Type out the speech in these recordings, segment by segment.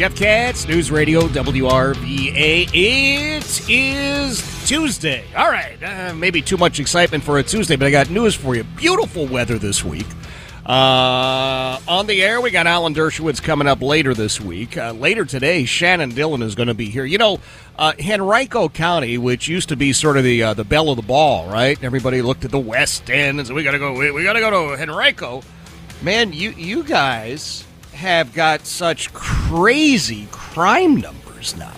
Jeff Katz, News Radio WRVA. It is Tuesday. All right, uh, maybe too much excitement for a Tuesday, but I got news for you. Beautiful weather this week. Uh, on the air, we got Alan Dershowitz coming up later this week. Uh, later today, Shannon Dillon is going to be here. You know, uh, Henrico County, which used to be sort of the uh, the belle of the ball, right? Everybody looked at the West End and said, "We got to go. We, we got to go to Henrico." Man, you you guys have got such crazy crime numbers now.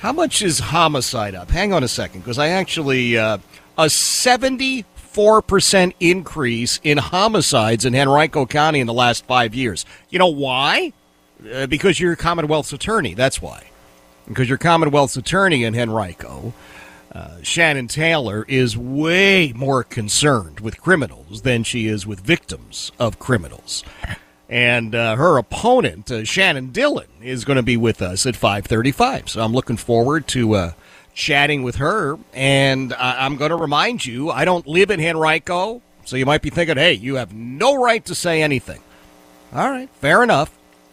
How much is homicide up? Hang on a second, because I actually uh, a seventy four percent increase in homicides in Henrico County in the last five years. You know why? Uh, because you're Commonwealth's attorney. That's why. Because you're Commonwealth's attorney in Henrico. Uh, Shannon Taylor is way more concerned with criminals than she is with victims of criminals. And uh, her opponent, uh, Shannon Dillon, is going to be with us at 5:35. So I'm looking forward to uh, chatting with her. And I'm going to remind you, I don't live in Henrico, so you might be thinking, "Hey, you have no right to say anything." All right, fair enough.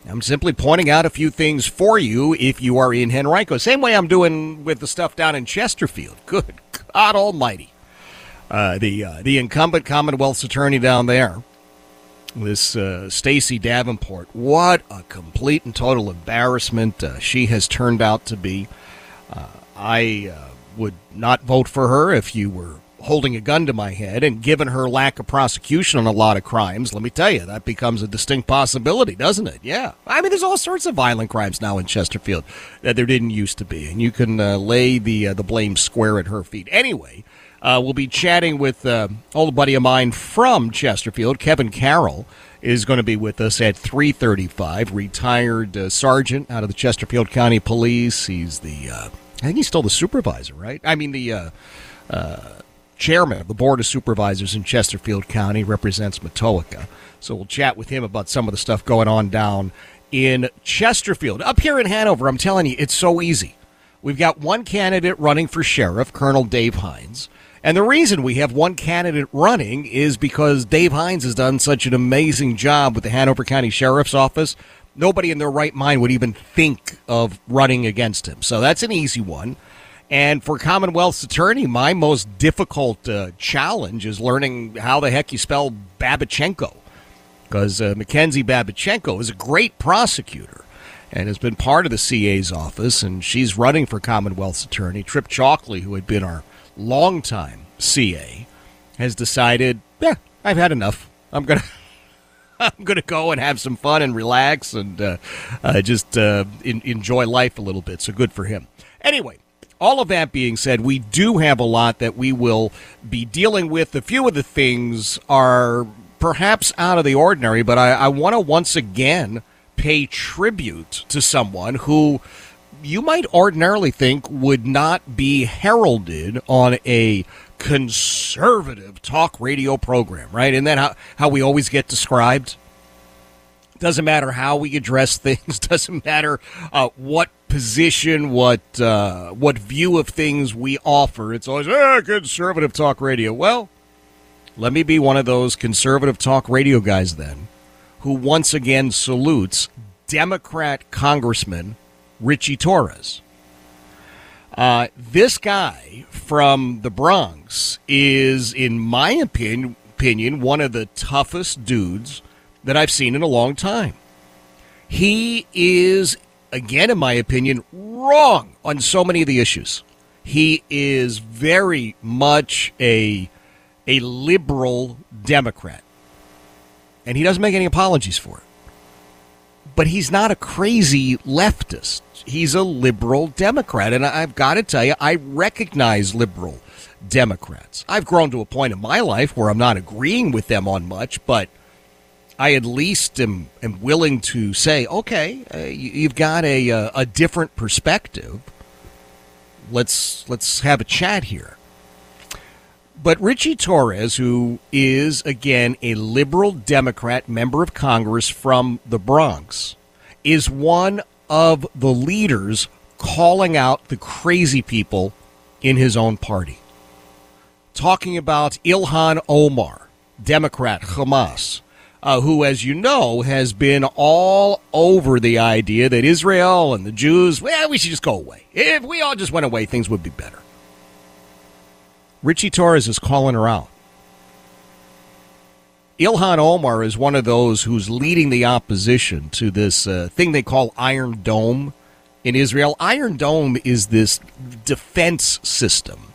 I'm simply pointing out a few things for you if you are in Henrico. Same way I'm doing with the stuff down in Chesterfield. Good God Almighty! Uh, the uh, the incumbent Commonwealth's attorney down there, this uh, Stacey Davenport. What a complete and total embarrassment uh, she has turned out to be. Uh, I uh, would not vote for her if you were holding a gun to my head and given her lack of prosecution on a lot of crimes, let me tell you, that becomes a distinct possibility, doesn't it? Yeah. I mean, there's all sorts of violent crimes now in Chesterfield that there didn't used to be, and you can uh, lay the uh, the blame square at her feet. Anyway, uh, we'll be chatting with uh, old buddy of mine from Chesterfield, Kevin Carroll. Is going to be with us at 3:35. Retired uh, sergeant out of the Chesterfield County Police. He's the, uh, I think he's still the supervisor, right? I mean the uh, uh, chairman of the Board of Supervisors in Chesterfield County, represents Matoaca. So we'll chat with him about some of the stuff going on down in Chesterfield. Up here in Hanover, I'm telling you, it's so easy. We've got one candidate running for sheriff, Colonel Dave Hines. And the reason we have one candidate running is because Dave Hines has done such an amazing job with the Hanover County Sheriff's Office. Nobody in their right mind would even think of running against him. So that's an easy one. And for Commonwealth's attorney, my most difficult uh, challenge is learning how the heck you spell Babichenko. Because uh, Mackenzie Babichenko is a great prosecutor and has been part of the CA's office, and she's running for Commonwealth's attorney. Trip Chalkley, who had been our longtime CA, has decided, yeah, I've had enough. I'm gonna. I'm going to go and have some fun and relax and uh, uh, just uh, in, enjoy life a little bit. So good for him. Anyway, all of that being said, we do have a lot that we will be dealing with. A few of the things are perhaps out of the ordinary, but I, I want to once again pay tribute to someone who you might ordinarily think would not be heralded on a conservative talk radio program, right? Isn't that how, how we always get described? Doesn't matter how we address things. Doesn't matter uh, what position, what uh, what view of things we offer. It's always ah, conservative talk radio. Well, let me be one of those conservative talk radio guys then, who once again salutes Democrat Congressman Richie Torres. Uh, this guy from the Bronx is, in my opinion, opinion, one of the toughest dudes that I've seen in a long time. He is, again, in my opinion, wrong on so many of the issues. He is very much a a liberal Democrat. And he doesn't make any apologies for it. But he's not a crazy leftist. He's a liberal Democrat. And I've got to tell you, I recognize liberal Democrats. I've grown to a point in my life where I'm not agreeing with them on much, but I at least am, am willing to say, okay, uh, you, have got a, uh, a different perspective. Let's let's have a chat here. But Richie Torres, who is again a liberal Democrat member of Congress from the Bronx, is one of the leaders calling out the crazy people in his own party. Talking about Ilhan Omar, Democrat, Hamas, uh, who, as you know, has been all over the idea that Israel and the Jews, well, we should just go away. If we all just went away, things would be better. Richie Torres is calling her out. Ilhan Omar is one of those who's leading the opposition to this uh, thing they call Iron Dome in Israel. Iron Dome is this defense system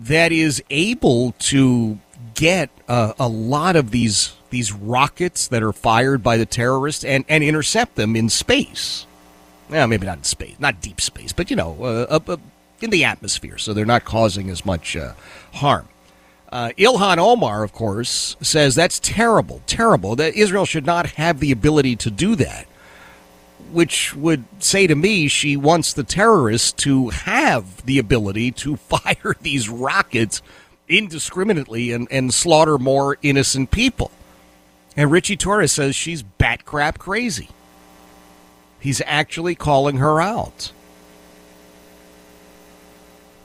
that is able to get uh, a lot of these these rockets that are fired by the terrorists and, and intercept them in space. Well, maybe not in space, not deep space, but you know, uh, uh, in the atmosphere, so they're not causing as much uh, harm. Uh, Ilhan Omar, of course, says that's terrible, terrible, that Israel should not have the ability to do that, which would say to me she wants the terrorists to have the ability to fire these rockets indiscriminately and, and slaughter more innocent people. And Richie Torres says she's bat crap crazy. He's actually calling her out.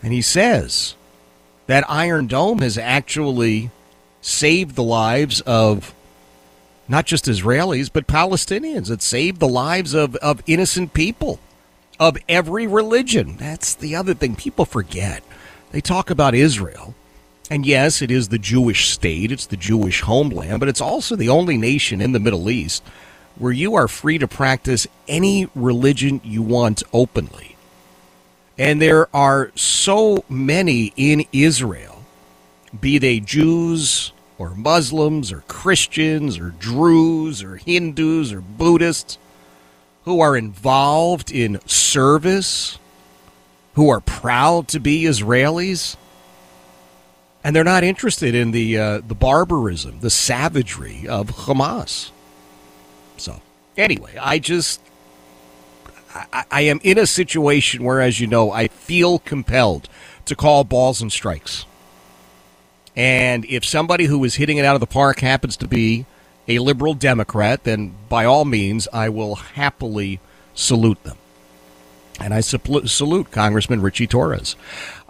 And he says that Iron Dome has actually saved the lives of not just Israelis, but Palestinians. It saved the lives of, of innocent people of every religion. That's the other thing people forget. They talk about Israel. And yes, it is the Jewish state, it's the Jewish homeland, but it's also the only nation in the Middle East where you are free to practice any religion you want openly. And there are so many in Israel, be they Jews or Muslims or Christians or Druze or Hindus or Buddhists, who are involved in service, who are proud to be Israelis, and they're not interested in the uh, the barbarism, the savagery of Hamas. So, anyway, I just I, I am in a situation where, as you know, I feel compelled to call balls and strikes. And if somebody who is hitting it out of the park happens to be a liberal Democrat, then by all means, I will happily salute them. And I salute Congressman Richie Torres.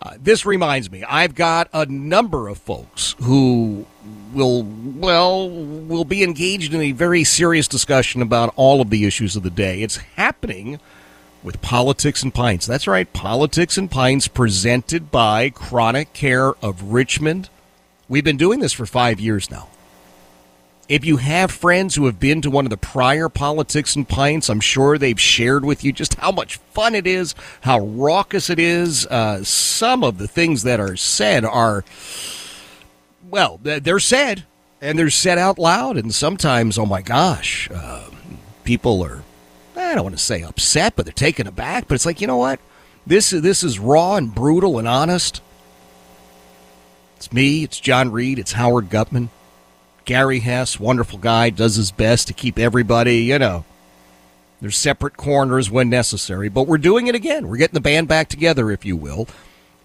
Uh, this reminds me, I've got a number of folks who will, well, will be engaged in a very serious discussion about all of the issues of the day. It's happening with Politics and Pints. That's right, Politics and Pints presented by Chronic Care of Richmond. We've been doing this for five years now. If you have friends who have been to one of the prior Politics and Pints, I'm sure they've shared with you just how much fun it is, how raucous it is. Uh, some of the things that are said are, well, they're said, and they're said out loud, and sometimes, oh my gosh, uh, people are I don't want to say upset, but they're taken aback. But it's like, you know what? This, this is raw and brutal and honest. It's me, it's John Reed, it's Howard Gutman. Gary Hess, wonderful guy, does his best to keep everybody, you know, there's separate corners when necessary, but we're doing it again. We're getting the band back together, if you will.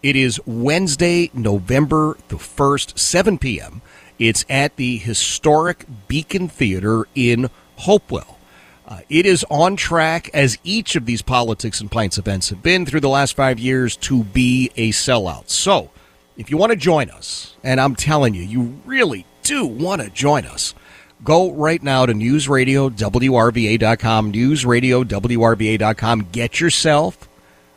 It is Wednesday, November the 1st, 7 p.m. It's at the historic Beacon Theater in Hopewell. Uh, it is on track, as each of these Politics and Pints events have been through the last five years, to be a sellout. So, if you want to join us, and I'm telling you, you really do want to join us, go right now to newsradiowrva.com, newsradiowrva.com. Get yourself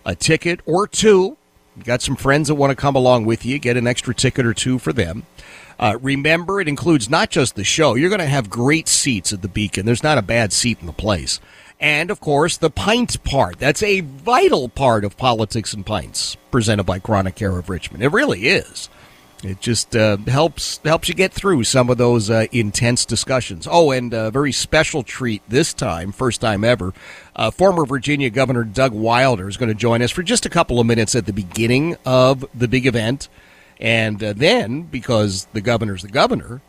a ticket or two. You got some friends that want to come along with you, get an extra ticket or two for them. Uh, remember, it includes not just the show. You're going to have great seats at the Beacon. There's not a bad seat in the place. And, of course, the pint part. That's a vital part of Politics and Pints, presented by Chronic Care of Richmond. It really is. It just uh, helps helps you get through some of those uh, intense discussions. Oh, and a very special treat this time, first time ever. Uh, former Virginia Governor Doug Wilder is going to join us for just a couple of minutes at the beginning of the big event, and uh, then because the governor's the governor,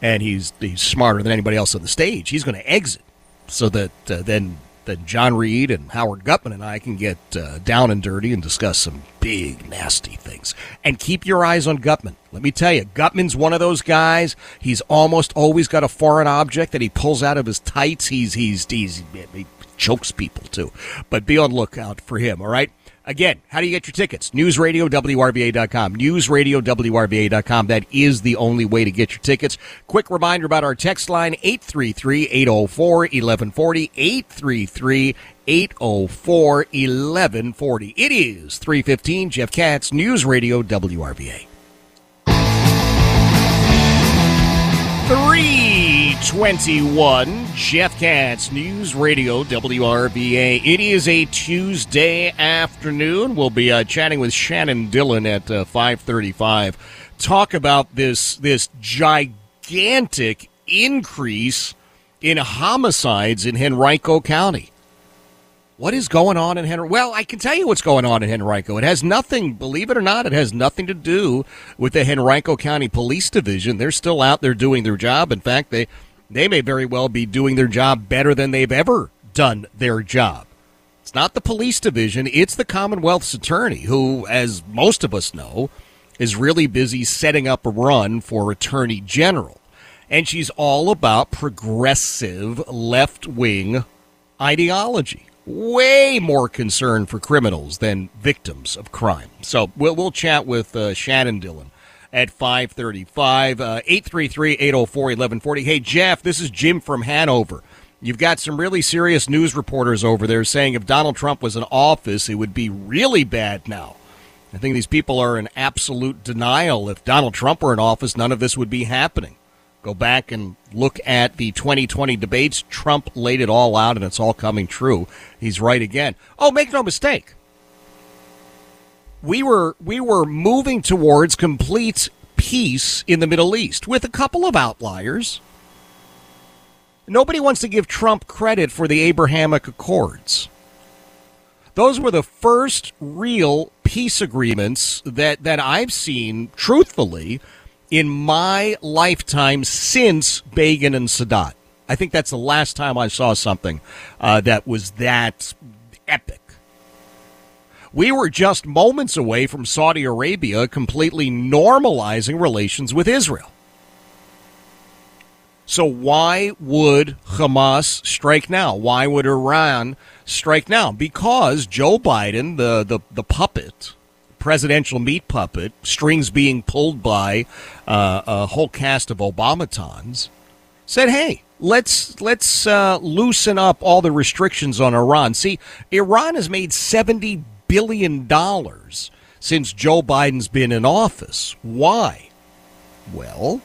and he's he's smarter than anybody else on the stage, he's going to exit so that uh, then that John Reed and Howard Gutman and I can get uh, down and dirty and discuss some big, nasty things. And keep your eyes on Gutman. Let me tell you, Gutman's one of those guys. He's almost always got a foreign object that he pulls out of his tights. He's he's he's he chokes people too. But be on lookout for him. All right. Again, how do you get your tickets? NewsRadioWRVA.com. NewsRadioWRVA.com. That is the only way to get your tickets. Quick reminder about our text line 833 804 1140. 833 804 1140. It is 315 Jeff Katz, News Radio WRVA. 321 Jeff Katz News Radio WRVA. It is a Tuesday afternoon. We'll be uh, chatting with Shannon Dillon at uh, 535. Talk about this this gigantic increase in homicides in Henrico County. What is going on in Henrico? Well, I can tell you what's going on in Henrico. It has nothing, believe it or not, it has nothing to do with the Henrico County Police Division. They're still out there doing their job. In fact, they they may very well be doing their job better than they've ever done their job. It's not the police division, it's the Commonwealth's attorney, who, as most of us know, is really busy setting up a run for attorney general. And she's all about progressive left wing ideology way more concern for criminals than victims of crime. So we'll, we'll chat with uh, Shannon Dillon at 535 uh, 833-804-1140 hey jeff this is jim from hanover. You've got some really serious news reporters over there saying if donald trump was in office it would be really bad now. I think these people are in absolute denial. If donald trump were in office none of this would be happening Go back and look at the 2020 debates. Trump laid it all out, and it's all coming true. He's right again. Oh, make no mistake. We were we were moving towards complete peace in the Middle East with a couple of outliers. Nobody wants to give Trump credit for the Abrahamic Accords. Those were the first real peace agreements that, that I've seen, truthfully, in my lifetime since Begin and Sadat. I think that's the last time I saw something uh, that was that epic. We were just moments away from Saudi Arabia completely normalizing relations with Israel. So, why would Hamas strike now? Why would Iran strike now? Because Joe Biden, the, the, the puppet, presidential meat puppet, strings being pulled by uh, a whole cast of Obamatons, said, "Hey, let's let's uh, loosen up all the restrictions on Iran." See, Iran has made seventy billion dollars since Joe Biden's been in office. Why? Well,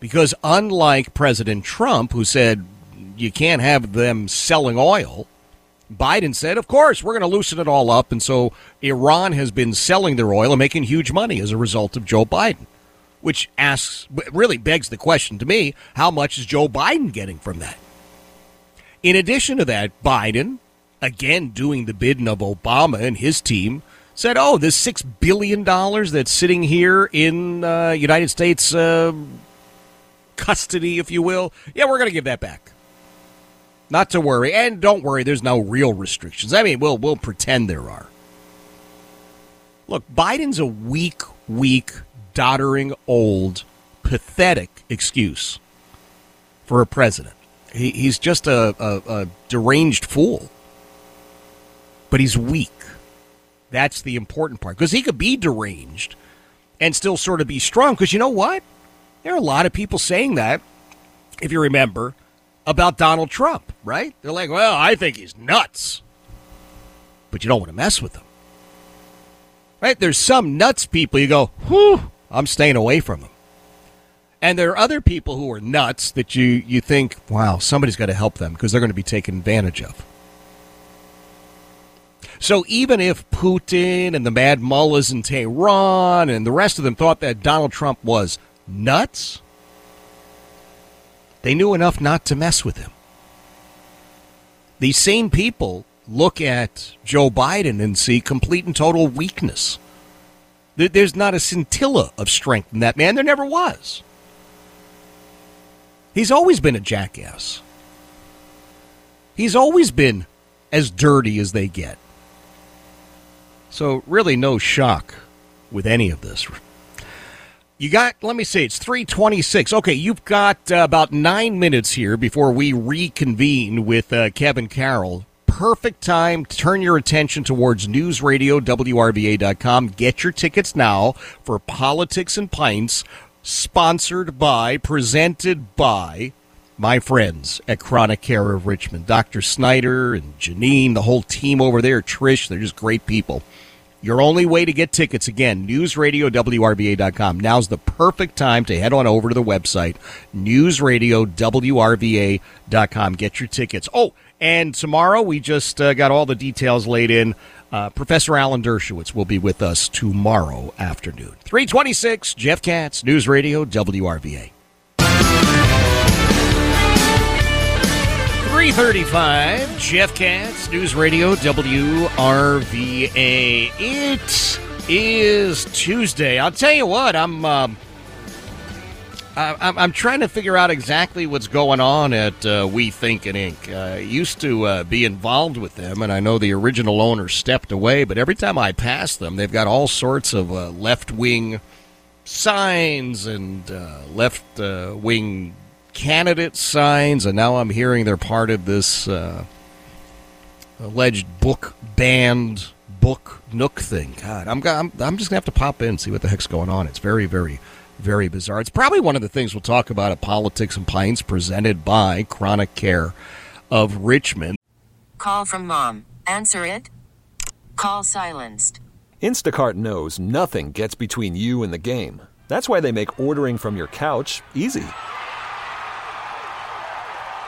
because unlike President Trump, who said you can't have them selling oil Biden said, of course, we're going to loosen it all up. And so Iran has been selling their oil and making huge money as a result of Joe Biden, which asks, really begs the question to me how much is Joe Biden getting from that? In addition to that, Biden, again doing the bidding of Obama and his team, said, oh, this $6 billion that's sitting here in uh, United States uh, custody, if you will, yeah, we're going to give that back. Not to worry, and don't worry. There's no real restrictions. I mean, we'll we'll pretend there are. Look, Biden's a weak, weak, doddering, old, pathetic excuse for a president. He, he's just a, a, a deranged fool. But he's weak. That's the important part. Because he could be deranged and still sort of be strong. Because you know what? There are a lot of people saying that, if you remember, about Donald Trump, right? They're like, well, I think he's nuts. but you don't want to mess with them. Right? There's some nuts people you go, whew, I'm staying away from them. And there are other people who are nuts that you, you think, wow, somebody's got to help them because they're going to be taken advantage of. So even if Putin and the mad mullahs in Tehran and the rest of them thought that Donald Trump was nuts, they knew enough not to mess with him. These same people look at Joe Biden and see complete and total weakness. There's not a scintilla of strength in that man. There never was. He's always been a jackass. He's always been as dirty as they get. So, really, no shock with any of this. You got, let me see, it's 326. Okay, you've got uh, about nine minutes here before we reconvene with uh, Kevin Carroll perfect time to turn your attention towards newsradiowrva.com. Get your tickets now for Politics and Pints, sponsored by, presented by my friends at Chronic Care of Richmond. Dr. Snyder and Janine, the whole team over there, Trish, they're just great people. Your only way to get tickets, again, newsradiowrva.com. Now's the perfect time to head on over to the website, newsradiowrva.com. Get your tickets. Oh, and tomorrow, we just uh, got all the details laid in. Uh, Professor Alan Dershowitz will be with us tomorrow afternoon. 326, Jeff Katz, News Radio, WRVA. 335, Jeff Katz, News Radio, WRVA. It is Tuesday. I'll tell you what, I'm. Um, I'm trying to figure out exactly what's going on at uh, We Think and Ink. Uh, I used to uh, be involved with them, and I know the original owner stepped away, but every time I pass them, they've got all sorts of uh, left wing signs and uh, left uh, wing candidate signs, and now I'm hearing they're part of this uh, alleged book banned book nook thing. God, I'm, I'm, I'm just going to have to pop in and see what the heck's going on. It's very, very very bizarre. It's probably one of the things we'll talk about at Politics and Pints, presented by Chronic Care of Richmond. Call from mom. Answer it. Call silenced. Instacart knows nothing gets between you and the game. That's why they make ordering from your couch easy.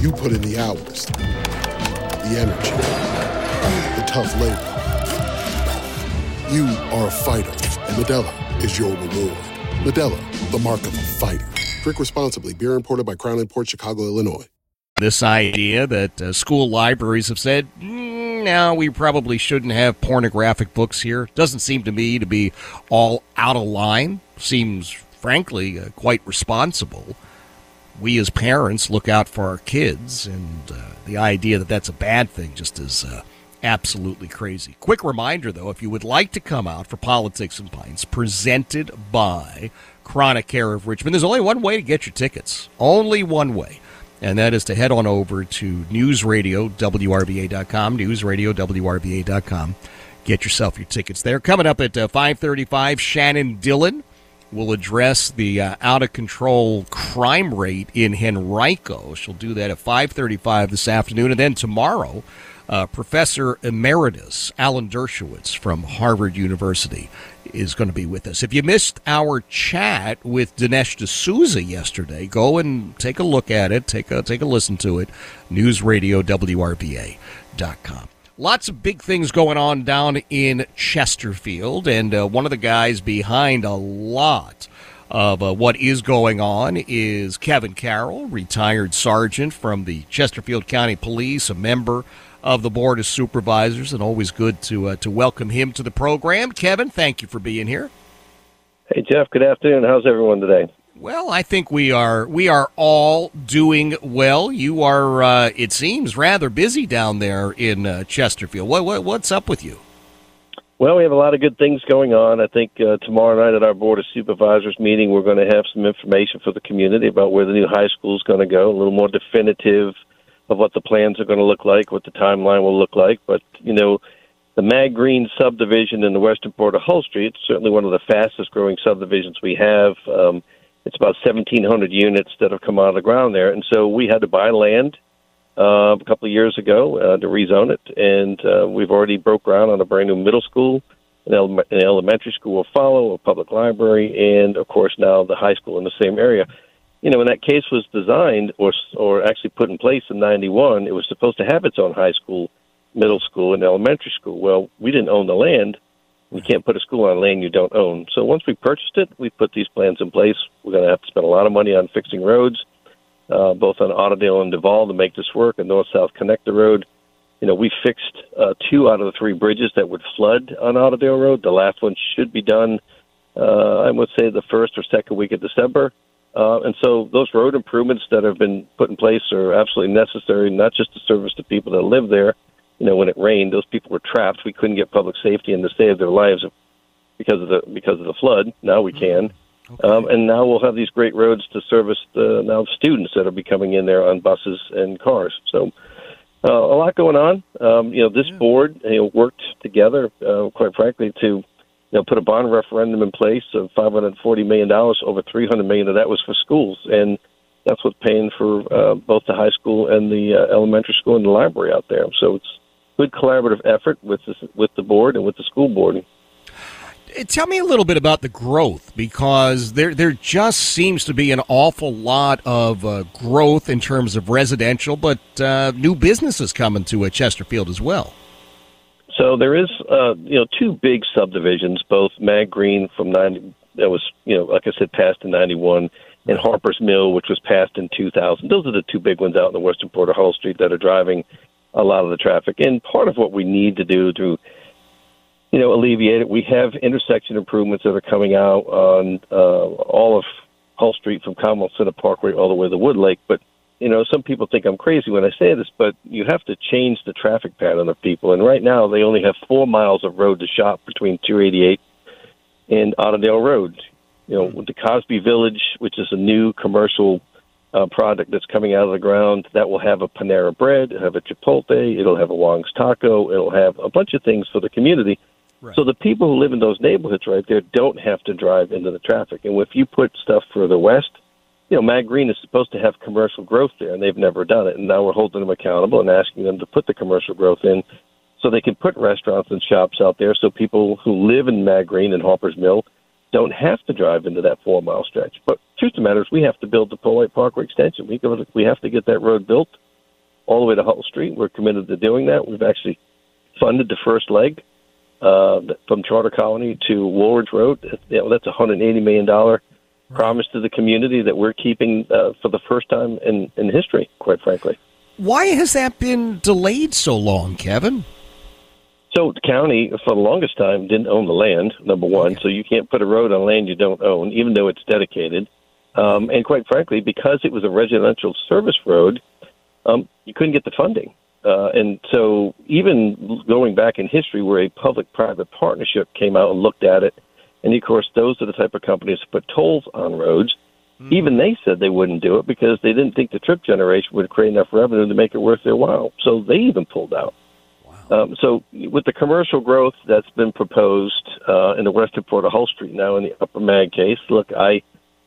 You put in the hours, the energy, the tough labor. You are a fighter, and Modelo is your reward. Modelo, the mark of a fighter. Drink responsibly. Beer imported by Crown Imports Chicago, Illinois. This idea that uh, school libraries have said, mm, no, we probably shouldn't have pornographic books here doesn't seem to me to be all out of line. Seems, frankly, uh, quite responsible we as parents look out for our kids, and uh, the idea that that's a bad thing just is uh, absolutely crazy. Quick reminder, though, if you would like to come out for Politics and Pints, presented by Chronic Care of Richmond, there's only one way to get your tickets. Only one way. And that is to head on over to newsradiowrva.com, newsradiowrva.com. Get yourself your tickets there. Coming up at uh, 535, Shannon Dillon will address the uh, out of control crime rate in Henrico. She'll do that at 5:35 this afternoon, and then tomorrow. uh, Professor Emeritus Alan Dershowitz from Harvard University is going to be with us. If you missed our chat with Dinesh D'Souza yesterday, go and take a look at it. Take a take a listen to it. Newsradio NewsRadioWRVA.com. Lots of big things going on down in Chesterfield, and uh, one of the guys behind a lot of uh, what is going on is Kevin Carroll, retired sergeant from the Chesterfield County Police, a member of the Board of Supervisors, and always good to uh, to welcome him to the program. Kevin, thank you for being here. Hey Jeff, good afternoon. How's everyone today? Well, I think we are we are all doing well. You are, uh, it seems, rather busy down there in uh, Chesterfield. What, what what's up with you? Well, we have a lot of good things going on. I think uh, tomorrow night at our Board of Supervisors meeting, we're going to have some information for the community about where the new high school is going to go, a little more definitive of what the plans are going to look like, what the timeline will look like. But, you know, the Mag Green subdivision in the western part of Hull Street, certainly one of the fastest growing subdivisions we have. Um, it's about 1,700 units that have come out of the ground there. And so we had to buy land uh, a couple of years ago uh, to rezone it, and uh, we've already broke ground on a brand new middle school. An, ele- an elementary school will follow, a public library, and of course now the high school in the same area. You know, when that case was designed or or actually put in place in '91, it was supposed to have its own high school, middle school, and elementary school. Well, we didn't own the land. You can't put a school on land you don't own. So once we purchased it, we put these plans in place. We're going to have to spend a lot of money on fixing roads uh, both on Otterdale and Duval to make this work, and north-south connector road. You know, we fixed uh, two out of the three bridges that would flood on Otterdale Road. The last one should be done, uh, I would say, the first or second week of December. Uh, and so those road improvements that have been put in place are absolutely necessary, not just to service the people that live there. You know, when it rained, those people were trapped. We couldn't get public safety in to save their lives because of the because of the flood. Now we can. Okay. Um, and now we'll have these great roads to service the now students that will be coming in there on buses and cars. So uh, a lot going on. Um, you know, this yeah. board you know, worked together, uh, quite frankly, to you know put a bond referendum in place of 540 million dollars. Over 300 million of that was for schools, and that's what's paying for uh, both the high school and the uh, elementary school and the library out there. So it's good collaborative effort with the, with the board and with the school board. Uh, tell me a little bit about the growth because there there just seems to be an awful lot of uh, growth in terms of residential, but uh, new businesses coming to uh, Chesterfield as well. So there is, uh, you know, two big subdivisions, both Mag Green from ninety that was, you know, like I said, passed in ninety one, and Harper's Mill, which was passed in two thousand. Those are the two big ones out in the western port of Hull Street that are driving a lot of the traffic. And part of what we need to do through you know, alleviate it. We have intersection improvements that are coming out on uh, all of Hull Street from Commonwealth Center Parkway all the way to Wood Lake. But you know, some people think I'm crazy when I say this, but you have to change the traffic pattern of people. And right now, they only have four miles of road to shop between 288 and Otterdale Road. You know, with the Cosby Village, which is a new commercial uh, product that's coming out of the ground, that will have a Panera Bread, it'll have a Chipotle, it'll have a Wong's Taco, it'll have a bunch of things for the community Right. So the people who live in those neighborhoods right there don't have to drive into the traffic. And if you put stuff further west, you know, Mag Green is supposed to have commercial growth there, and they've never done it. And now we're holding them accountable and asking them to put the commercial growth in so they can put restaurants and shops out there so people who live in Mag Green and Harper's Mill don't have to drive into that four mile stretch. But truth of the matter is, we have to build the Powhite Parkway extension. We go to, we have to get that road built all the way to Hull Street. We're committed to doing that. We've actually funded the first leg uh, from Charter Colony to Woolridge Road. You know, that's a hundred eighty million dollar promise to the community that we're keeping uh, for the first time in in history. Quite frankly, why has that been delayed so long, Kevin? So the county, for the longest time, didn't own the land. Number one, so you can't put a road on land you don't own, even though it's dedicated. Um, and quite frankly, because it was a residential service road, um, you couldn't get the funding. Uh, and so, even going back in history, where a public-private partnership came out and looked at it, and of course, those are the type of companies that put tolls on roads. Mm-hmm. Even they said they wouldn't do it because they didn't think the trip generation would create enough revenue to make it worth their while. So they even pulled out. Um, so, with the commercial growth that's been proposed uh, in the western port of Hull Street now in the Upper Mag case, look, I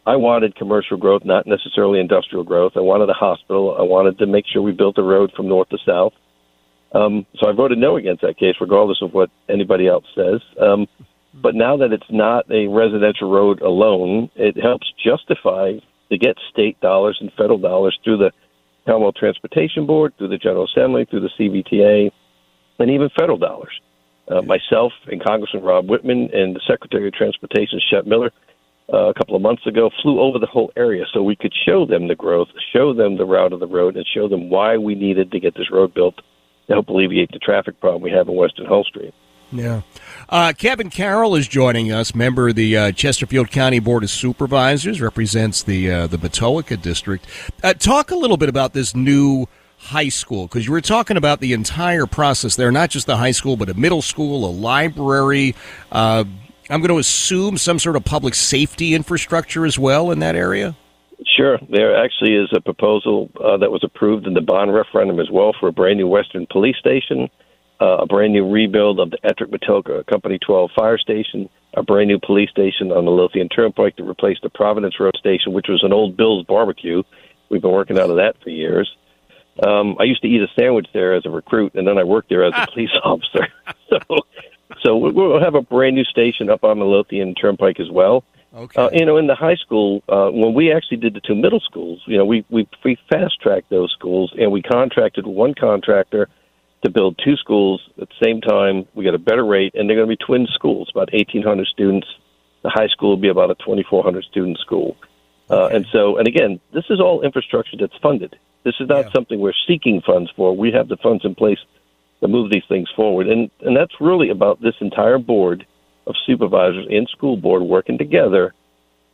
I wanted commercial growth, not necessarily industrial growth. I wanted a hospital. I wanted to make sure we built a road from north to south. Um, so I voted no against that case, regardless of what anybody else says. Um, but now that it's not a residential road alone, it helps justify to get state dollars and federal dollars through the Commonwealth Transportation Board, through the General Assembly, through the CVTA, and even federal dollars. Uh, myself and Congressman Rob Wittman and the Secretary of Transportation, Shep Miller, uh, a couple of months ago, flew over the whole area so we could show them the growth, show them the route of the road, and show them why we needed to get this road built to help alleviate the traffic problem we have in Western Hull Street. Yeah. Uh, Kevin Carroll is joining us, member of the uh, Chesterfield County Board of Supervisors, represents the uh, the Matoaca district. Uh, talk a little bit about this new high school because you were talking about the entire process there, not just the high school, but a middle school, a library. Uh, I'm going to assume some sort of public safety infrastructure as well in that area. Sure. There actually is a proposal uh, that was approved in the bond referendum as well for a brand new Western police station, uh, a brand new rebuild of the Ettrick Matoaca Company 12 fire station, a brand new police station on the Lothian Turnpike to replace the Providence Road station, which was an old Bill's barbecue. We've been working out of that for years. Um, I used to eat a sandwich there as a recruit, and then I worked there as a police officer. so, so we'll have a brand new station up on the Lothian Turnpike as well. Okay. Uh, you know, in the high school, uh, when we actually did the two middle schools, you know, we we, we fast tracked those schools, and we contracted one contractor to build two schools at the same time. We got a better rate, and they're going to be twin schools, about 1,800 students. The high school will be about a 2,400 student school. Uh, and so, and again, this is all infrastructure that's funded. This is not Yeah. something we're seeking funds for. We have the funds in place to move these things forward, and and that's really about this entire board of supervisors and school board working together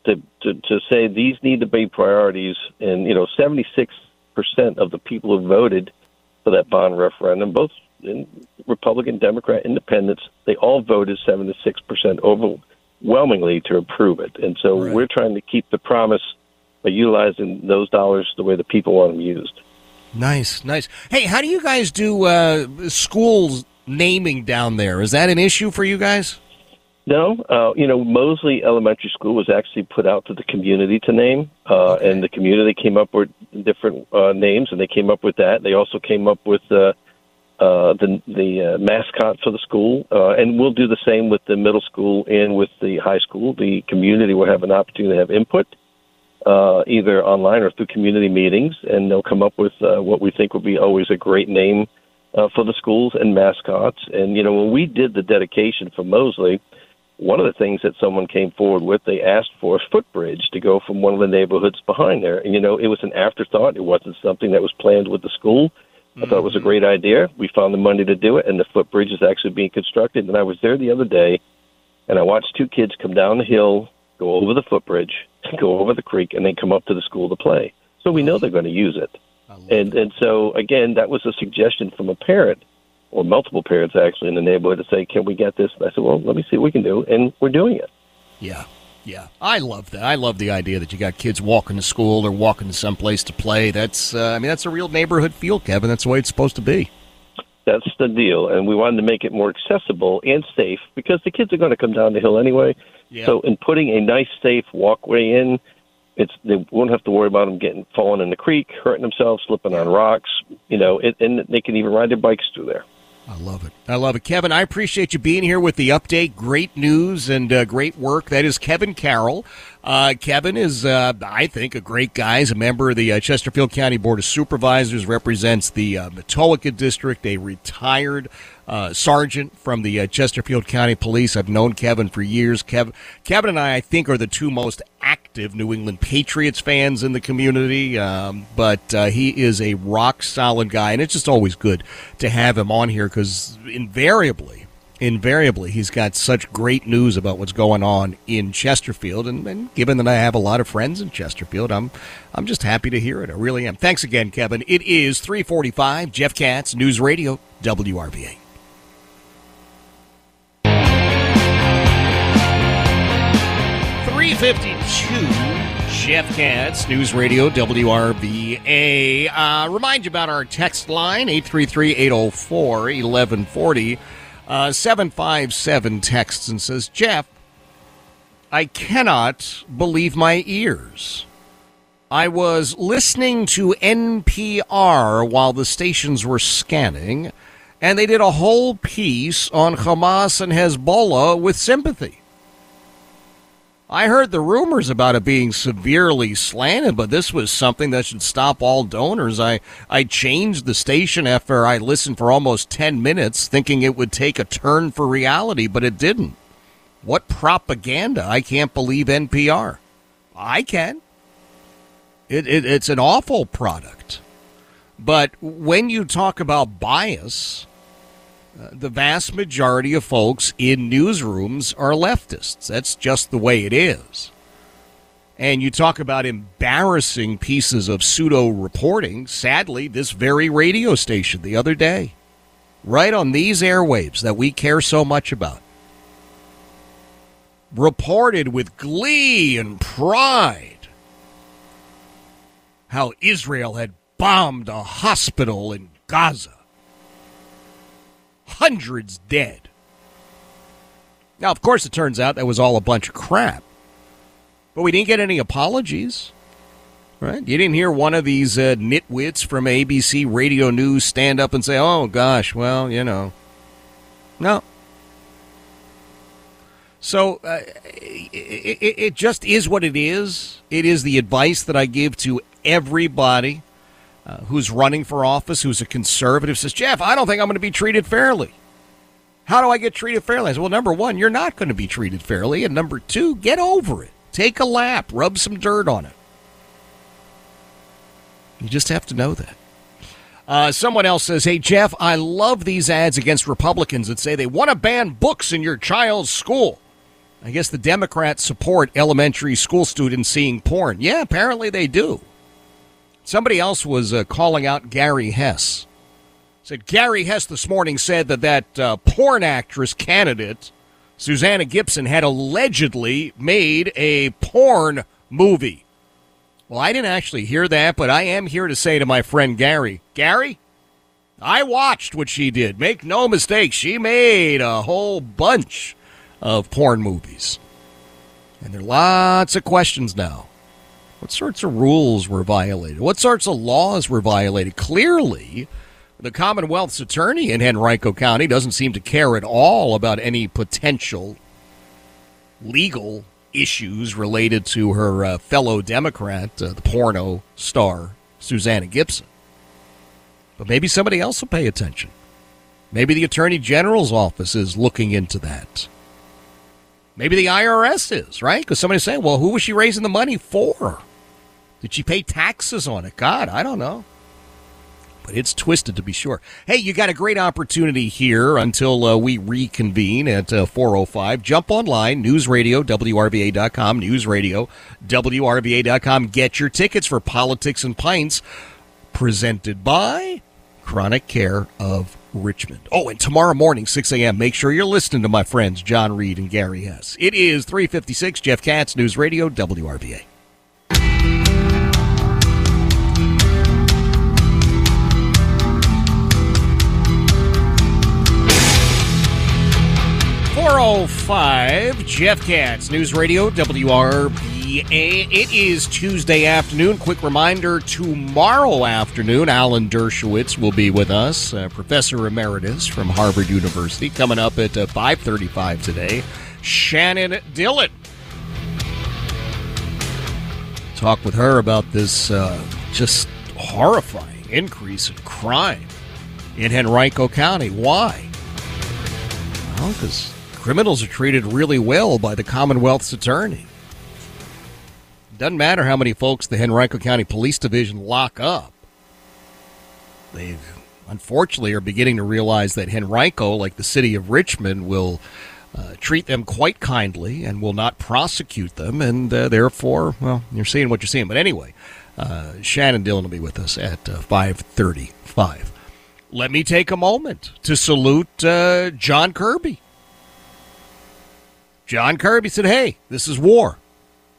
to to, to say these need to be priorities. And you know, 76 percent of the people who voted for that bond referendum, both in Republican, Democrat, Independents, they all voted 76 percent overwhelmingly to approve it. And so Right. we're trying to keep the promise by utilizing those dollars the way the people want them used. Nice, nice. Hey, how do you guys do uh, schools naming down there? Is that an issue for you guys? No, uh, you know, Mosley Elementary School was actually put out to the community to name, uh, and the community came up with different uh, names, and they came up with that. They also came up with uh, uh, the the uh, mascot for the school, uh, and we'll do the same with the middle school and with the high school. The community will have an opportunity to have input, uh, either online or through community meetings, and they'll come up with uh, what we think will be always a great name uh, for the schools and mascots. And you know, when we did the dedication for Mosley one of the things that someone came forward with, they asked for a footbridge to go from one of the neighborhoods behind there. And, you know, it was an afterthought. It wasn't something that was planned with the school. I thought it was a great idea. We found the money to do it, and the footbridge is actually being constructed. And I was there the other day, and I watched two kids come down the hill, go over the footbridge, go over the creek, and then come up to the school to play. So we know they're going to use it. And and so again, that was a suggestion from a parent or multiple parents actually in the neighborhood to say, "Can we get this?" And I said, "Well, let me see what we can do," and we're doing it. Yeah, yeah. I love that. I love the idea that you got kids walking to school or walking to someplace to play. That's, uh, I mean, that's a real neighborhood feel, Kevin. That's the way it's supposed to be. That's the deal, and we wanted to make it more accessible and safe because the kids are going to come down the hill anyway. Yeah. So, in putting a nice, safe walkway in, it's they won't have to worry about them getting falling in the creek, hurting themselves, slipping on rocks. You know, it, and they can even ride their bikes through there. I love it. I love it. Kevin, I appreciate you being here with the update. Great news and uh, great work. That is Kevin Carroll. Uh, Kevin is, uh, I think, a great guy. He's a member of the uh, Chesterfield County Board of Supervisors, represents the uh, Matoaca District, a retired uh, sergeant from the uh, Chesterfield County Police. I've known Kevin for years. Kev- Kevin and I, I think, are the two most active New England Patriots fans in the community. Um, but uh, he is a rock solid guy, and it's just always good to have him on here because invariably, invariably, he's got such great news about what's going on in Chesterfield. And, and given that I have a lot of friends in Chesterfield, I'm I'm just happy to hear it. I really am. Thanks again, Kevin. It is 345 Jeff Katz, News Radio, WRVA. Three fifty-two. Jeff Katz, News Radio, WRVA. Uh, remind you about our text line, 833-804-1140. Uh, 757 texts and says, Jeff, I cannot believe my ears. I was listening to NPR while the stations were scanning, and they did a whole piece on Hamas and Hezbollah with sympathy. I heard the rumors about it being severely slanted, but this was something that should stop all donors. I, I changed the station after I listened for almost 10 minutes, thinking it would take a turn for reality, but it didn't. What propaganda? I can't believe NPR. I can. It, it, it's an awful product. But when you talk about bias, the vast majority of folks in newsrooms are leftists. That's just the way it is. And you talk about embarrassing pieces of pseudo reporting. Sadly, this very radio station the other day, right on these airwaves that we care so much about, reported with glee and pride how Israel had bombed a hospital in Gaza. Hundreds dead. Now, of course, it turns out that was all a bunch of crap. But we didn't get any apologies. Right? You didn't hear one of these uh, nitwits from ABC Radio News stand up and say, oh, gosh, well, you know. No. So uh, it, it, it just is what it is. It is the advice that I give to everybody uh, who's running for office, who's a conservative, says, Jeff, I don't think I'm going to be treated fairly. How do I get treated fairly? I said, well, number one, you're not going to be treated fairly. And number two, get over it. Take a lap, rub some dirt on it. You just have to know that. Uh, someone else says, Hey, Jeff, I love these ads against Republicans that say they want to ban books in your child's school. I guess the Democrats support elementary school students seeing porn. Yeah, apparently they do. Somebody else was uh, calling out Gary Hess. Said Gary Hess this morning said that that uh, porn actress candidate, Susanna Gibson, had allegedly made a porn movie. Well, I didn't actually hear that, but I am here to say to my friend Gary, Gary, I watched what she did. Make no mistake, she made a whole bunch of porn movies. And there are lots of questions now. What sorts of rules were violated? What sorts of laws were violated? Clearly, the Commonwealth's attorney in Henrico County doesn't seem to care at all about any potential legal issues related to her uh, fellow Democrat, uh, the porno star, Susanna Gibson. But maybe somebody else will pay attention. Maybe the Attorney General's office is looking into that. Maybe the IRS is, right? Because somebody's saying, well, who was she raising the money for? Did she pay taxes on it? God, I don't know. But it's twisted to be sure. Hey, you got a great opportunity here until uh, we reconvene at uh, 4.05. Jump online, newsradio, WRVA.com, newsradio, WRVA.com. Get your tickets for Politics and Pints, presented by Chronic Care of Richmond. Oh, and tomorrow morning, 6 a.m., make sure you're listening to my friends John Reed and Gary S. It is 356, Jeff Katz, News Radio, WRVA. 405 Jeff Katz, News Radio WRVA. It is Tuesday afternoon. Quick reminder tomorrow afternoon, Alan Dershowitz will be with us, uh, Professor Emeritus from Harvard University, coming up at uh, 535 today. Shannon Dillon. Talk with her about this uh, just horrifying increase in crime in Henrico County. Why? Well, because criminals are treated really well by the Commonwealth's attorney. Doesn't matter how many folks the Henrico County Police Division lock up. They unfortunately are beginning to realize that Henrico, like the city of Richmond, will uh, treat them quite kindly and will not prosecute them, and uh, therefore, well, you're seeing what you're seeing. But anyway, uh, Shannon Dillon will be with us at 5:35. Uh, Let me take a moment to salute uh, John Kirby. John Kirby said, "Hey, this is war,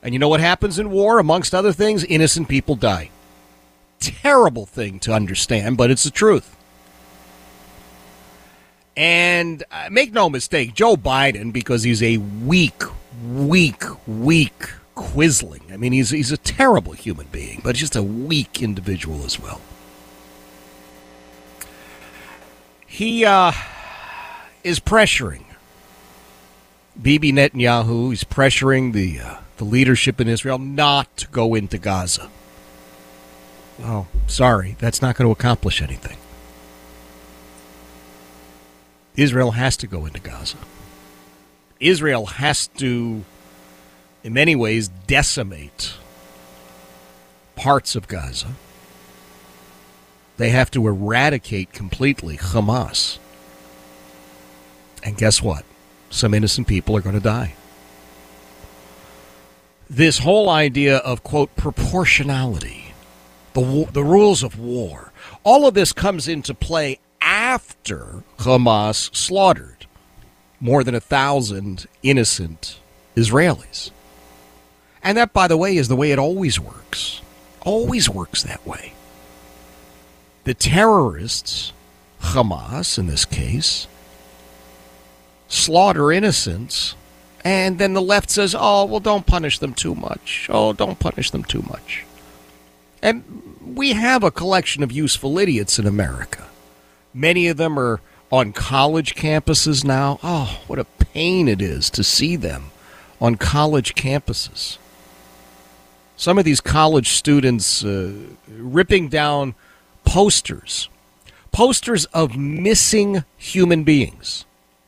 and you know what happens in war? Amongst other things, innocent people die. Terrible thing to understand, but it's the truth." And uh, make no mistake, Joe Biden, because he's a weak, weak, weak quisling. I mean, he's he's a terrible human being, but just a weak individual as well. He uh, is pressuring Bibi Netanyahu. He's pressuring the uh, the leadership in Israel not to go into Gaza. Oh, sorry, that's not going to accomplish anything. Israel has to go into Gaza. Israel has to, in many ways, decimate parts of Gaza. They have to eradicate completely Hamas. And guess what? Some innocent people are going to die. This whole idea of, quote, proportionality, the, the rules of war, all of this comes into play after Hamas slaughtered more than a thousand innocent Israelis. And that, by the way, is the way it always works. Always works that way. The terrorists, Hamas in this case, slaughter innocents, and then the left says, oh, well, don't punish them too much. Oh, don't punish them too much. And we have a collection of useful idiots in America. Many of them are on college campuses now. Oh, what a pain it is to see them on college campuses. Some of these college students uh, ripping down posters, posters of missing human beings,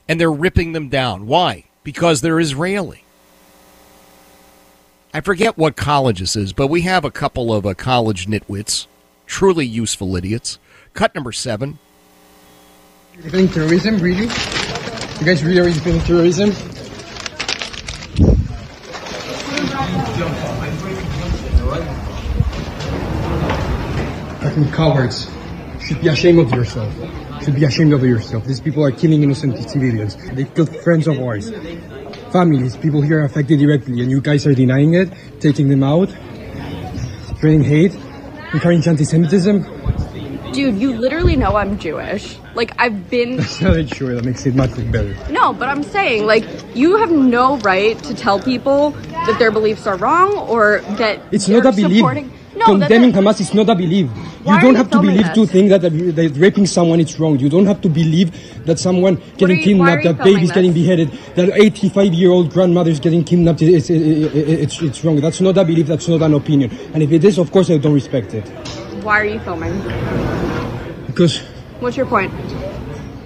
and they're ripping them down. Why? Because they're Israeli. I forget what college this is, but we have a couple of uh, college nitwits, truly useful idiots. Cut number seven. You think terrorism, really? You guys really defending terrorism? Fucking cowards. Should be ashamed of yourself. Should be ashamed of yourself. These people are killing innocent civilians. They killed friends of ours. Families, people here are affected directly, and you guys are denying it, taking them out, spreading hate, encouraging anti-Semitism. Dude, you literally know I'm Jewish. Like, I've been. That's not sure. That makes it much better. No, but I'm saying, like, you have no right to tell people that their beliefs are wrong or that It's not a belief. supporting. Condemning Hamas is not a belief. Why you don't you have to believe to think that, that raping someone is wrong. You don't have to believe that someone getting you- kidnapped, that babies getting beheaded, that 85 year old grandmothers getting kidnapped. It's, it's, it's, it's wrong. That's not a belief. That's not an opinion. And if it is, of course, I don't respect it. Why are you filming? Because What's your point?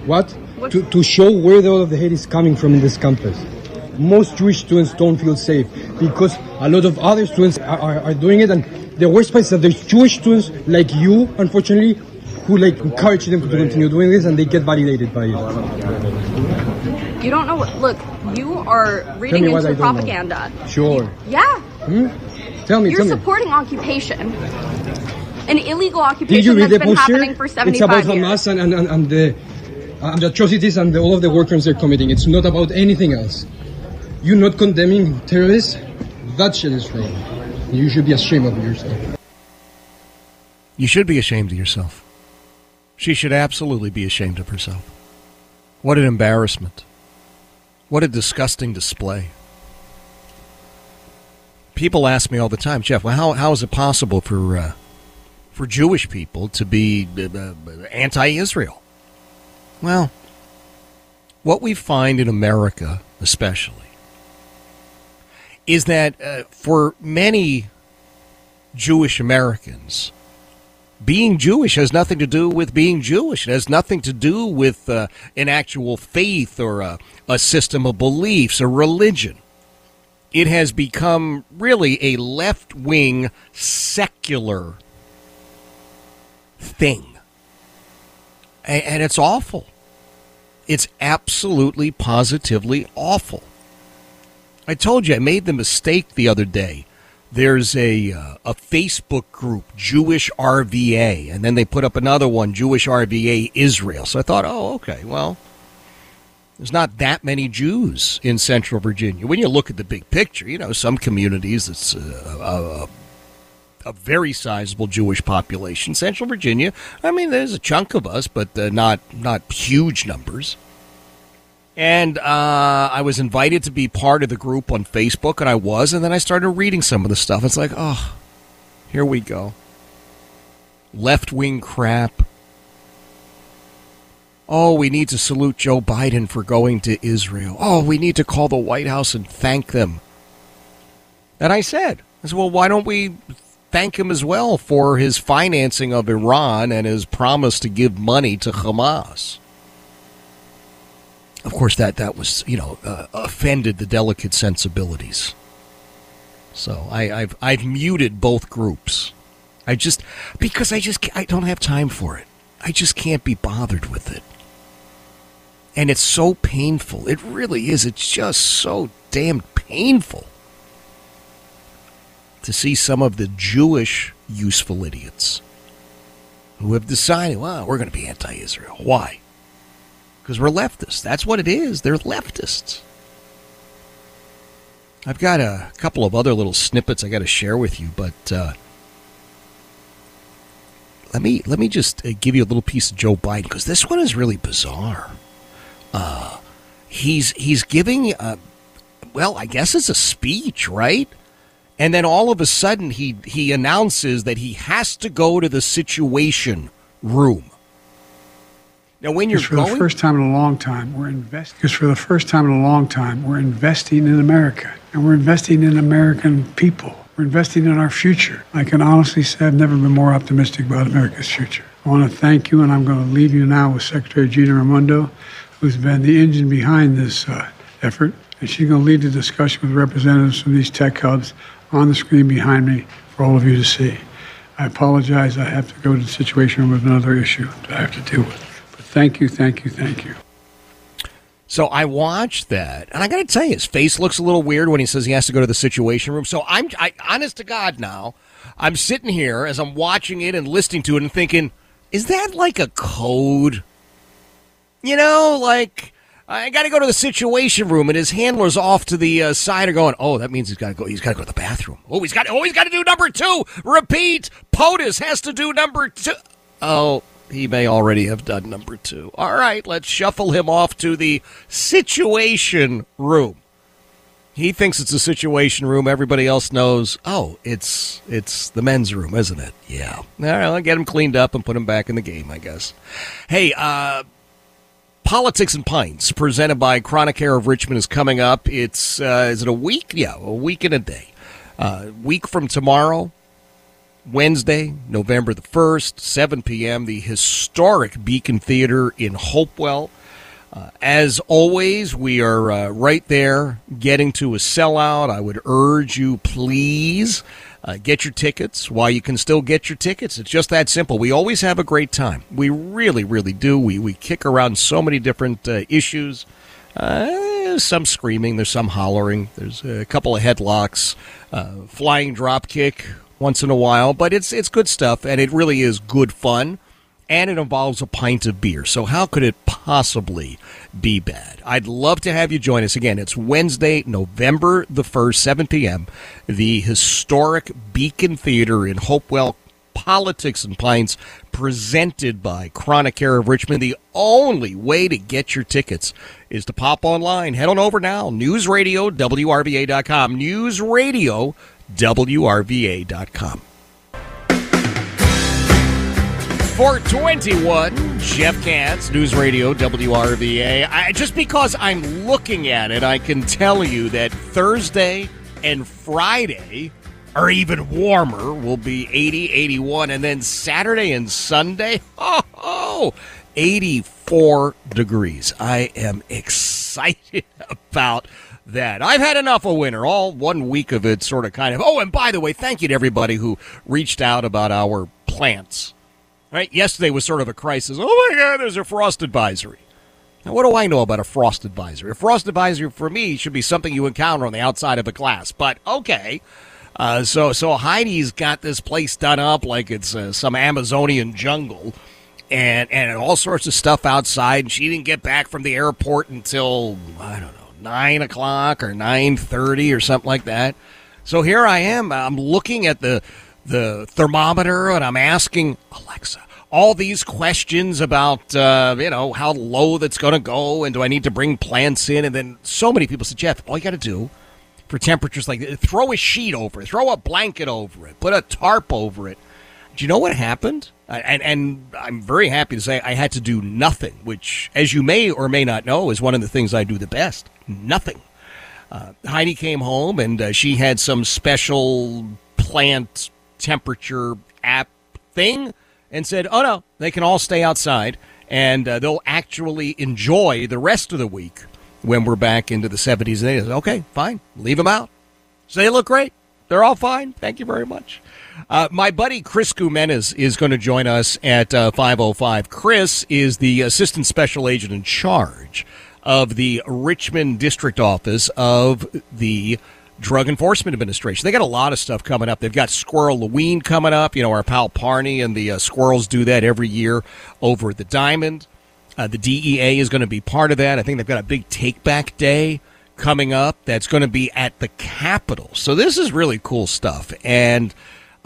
What? What's- To, to show where the, all of the hate is coming from in this campus. Most Jewish students don't feel safe because a lot of other students are, are, are doing it. And the worst part is that there's Jewish students like you, unfortunately, who like encourage them to continue doing this and they get validated by it. You don't know what. Look, you are reading me into don't know. propaganda. Sure. Yeah, Hmm? Tell me, you're tell me. supporting occupation. An illegal occupation you that's been poster? happening for It's about 75 years. Hamas and, and, and, and the, and the atrocities and the, all of the war crimes they're committing. It's not about anything else. You're not condemning terrorists, that shit is wrong. You should be ashamed of yourself. You should be ashamed of yourself. She should absolutely be ashamed of herself. What an embarrassment. What a disgusting display. People ask me all the time, Jeff, well, how, how is it possible for, uh, for Jewish people to be uh, uh, anti Israel? Well, what we find in America, especially, is that uh, for many Jewish Americans, being Jewish has nothing to do with being Jewish. It has nothing to do with uh, an actual faith or a, a system of beliefs, a religion. It has become really a left wing secular thing. A- And it's awful. It's absolutely, positively awful. I told you I made the mistake the other day. There's a uh, a Facebook group, Jewish RVA, and then they put up another one, Jewish RVA Israel. So I thought, oh, okay, well, there's not that many Jews in Central Virginia. When you look at the big picture, you know, some communities it's uh, a, a very sizable Jewish population. Central Virginia, I mean, there's a chunk of us, but uh, not not huge numbers. And uh, I was invited to be part of the group on Facebook, and I was. And then I started reading some of the stuff. It's like, oh, here we go. Left wing crap. Oh, we need to salute Joe Biden for going to Israel. Oh, we need to call the White House and thank them. And I said, I said, well, why don't we thank him as well for his financing of Iran and his promise to give money to Hamas? Of course, that, that was, you know, uh, offended the delicate sensibilities. So I, I've, I've muted both groups. I just, because I just, I don't have time for it. I just can't be bothered with it. And it's so painful. It really is. It's just so damn painful to see some of the Jewish useful idiots who have decided, well, we're going to be anti Israel. Why? Because we're leftists. That's what it is. They're leftists. I've got a couple of other little snippets I got to share with you, but uh, let me let me just uh, give you a little piece of Joe Biden because this one is really bizarre. Uh, he's he's giving, uh, well, I guess it's a speech, right? And then all of a sudden, he he announces that he has to go to the Situation Room. Now, when you're for going, the first time in a long time, we're investing. Because for the first time in a long time, we're investing in America, and we're investing in American people. We're investing in our future. I can honestly say I've never been more optimistic about America's future. I want to thank you, and I'm going to leave you now with Secretary Gina Raimondo, who's been the engine behind this uh, effort, and she's going to lead the discussion with representatives from these tech hubs on the screen behind me for all of you to see. I apologize. I have to go to the situation room with another issue that I have to deal with. Thank you, thank you, thank you. So I watched that, and I got to tell you, his face looks a little weird when he says he has to go to the Situation Room. So I'm, I, honest to God, now I'm sitting here as I'm watching it and listening to it and thinking, is that like a code? You know, like I got to go to the Situation Room, and his handler's off to the uh, side, are going, oh, that means he's got to go. He's got to go to the bathroom. Oh, he's got. Oh, he's got to do number two. Repeat. POTUS has to do number two. Oh he may already have done number two. All right, let's shuffle him off to the situation room. He thinks it's a situation room. Everybody else knows. Oh, it's it's the men's room, isn't it? Yeah. All right, I'll get him cleaned up and put him back in the game, I guess. Hey, uh, Politics and Pints, presented by Chronic Care of Richmond, is coming up. It's uh, is it a week? Yeah, a week and a day. Uh, week from tomorrow, Wednesday, November the 1st, 7 p.m., the historic Beacon Theater in Hopewell. Uh, as always, we are uh, right there getting to a sellout. I would urge you, please, uh, get your tickets while you can still get your tickets. It's just that simple. We always have a great time. We really, really do. We, we kick around so many different uh, issues. Uh, some screaming, there's some hollering, there's a couple of headlocks, uh, flying drop kick once in a while, but it's it's good stuff and it really is good fun and it involves a pint of beer. So how could it possibly be bad? I'd love to have you join us again. It's Wednesday, November the 1st, 7 p.m. The historic Beacon Theater in Hopewell, Politics and Pints, presented by Chronic Care of Richmond. The only way to get your tickets is to pop online. Head on over now, newsradio, WRVA.com. Newsradio, WRVA.com. 421, Jeff Katz, News Radio, WRVA. I, just because I'm looking at it, I can tell you that Thursday and Friday are even warmer. Will be 80, 81. And then Saturday and Sunday, oh, oh 84 degrees. I am excited about that. I've had enough of winter. All one week of it, sort of, kind of. Oh, and by the way, thank you to everybody who reached out about our plants. Right? Yesterday was sort of a crisis. Oh my God, there's a frost advisory. Now, what do I know about a frost advisory? A frost advisory for me should be something you encounter on the outside of a glass. But okay. Uh, so, so Heidi's got this place done up like it's uh, some Amazonian jungle, and and all sorts of stuff outside. And she didn't get back from the airport until I don't know nine o'clock or nine thirty or something like that. So here I am. I'm looking at the the thermometer and I'm asking Alexa all these questions about uh, you know how low that's going to go and do I need to bring plants in and then so many people said Jeff all you got to do for temperatures like this, throw a sheet over it throw a blanket over it put a tarp over it Do you know what happened? And, and I'm very happy to say I had to do nothing, which, as you may or may not know, is one of the things I do the best. Nothing. Uh, Heidi came home and uh, she had some special plant temperature app thing and said, oh no, they can all stay outside and uh, they'll actually enjoy the rest of the week when we're back into the 70s and 80s. Okay, fine. Leave them out. So they look great. They're all fine. Thank you very much. Uh, my buddy Chris Goumenis is going to join us at uh, 505. Chris is the Assistant Special Agent in charge of the Richmond District Office of the Drug Enforcement Administration. They got a lot of stuff coming up. They've got Squirrel Halloween coming up. You know, our pal Parney and the uh, Squirrels do that every year over at the Diamond. Uh, the DEA is going to be part of that. I think they've got a big take back day coming up that's going to be at the Capitol. So this is really cool stuff. And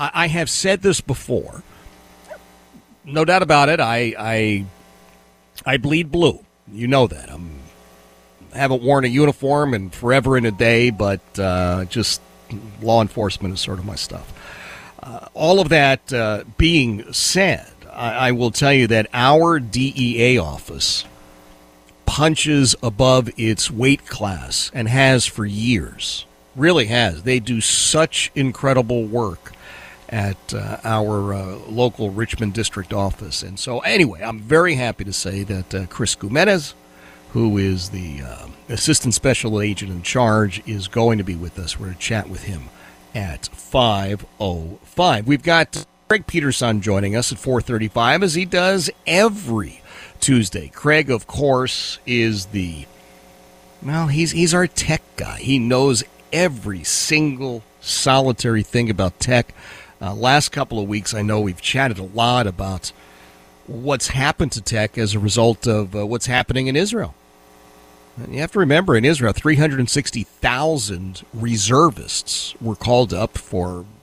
I, I have said this before. No doubt about it. I I I bleed blue. You know that. I'm haven't worn a uniform in forever and a day, but uh, just law enforcement is sort of my stuff. Uh, all of that uh, being said, I, I will tell you that our DEA office punches above its weight class and has for years. Really has. They do such incredible work at uh, our uh, local Richmond district office. And so, anyway, I'm very happy to say that uh, Chris Goumenis, who is the uh, assistant special agent in charge, is going to be with us. We're going to chat with him at 5.05. We've got Craig Peterson joining us at 4.35, as he does every Tuesday. Craig, of course, is the, well, he's, he's our tech guy. He knows every single solitary thing about tech. Uh, last couple of weeks, I know we've chatted a lot about what's happened to tech as a result of uh, what's happening in Israel. And you have to remember, in Israel, 360,000 reservists were called up for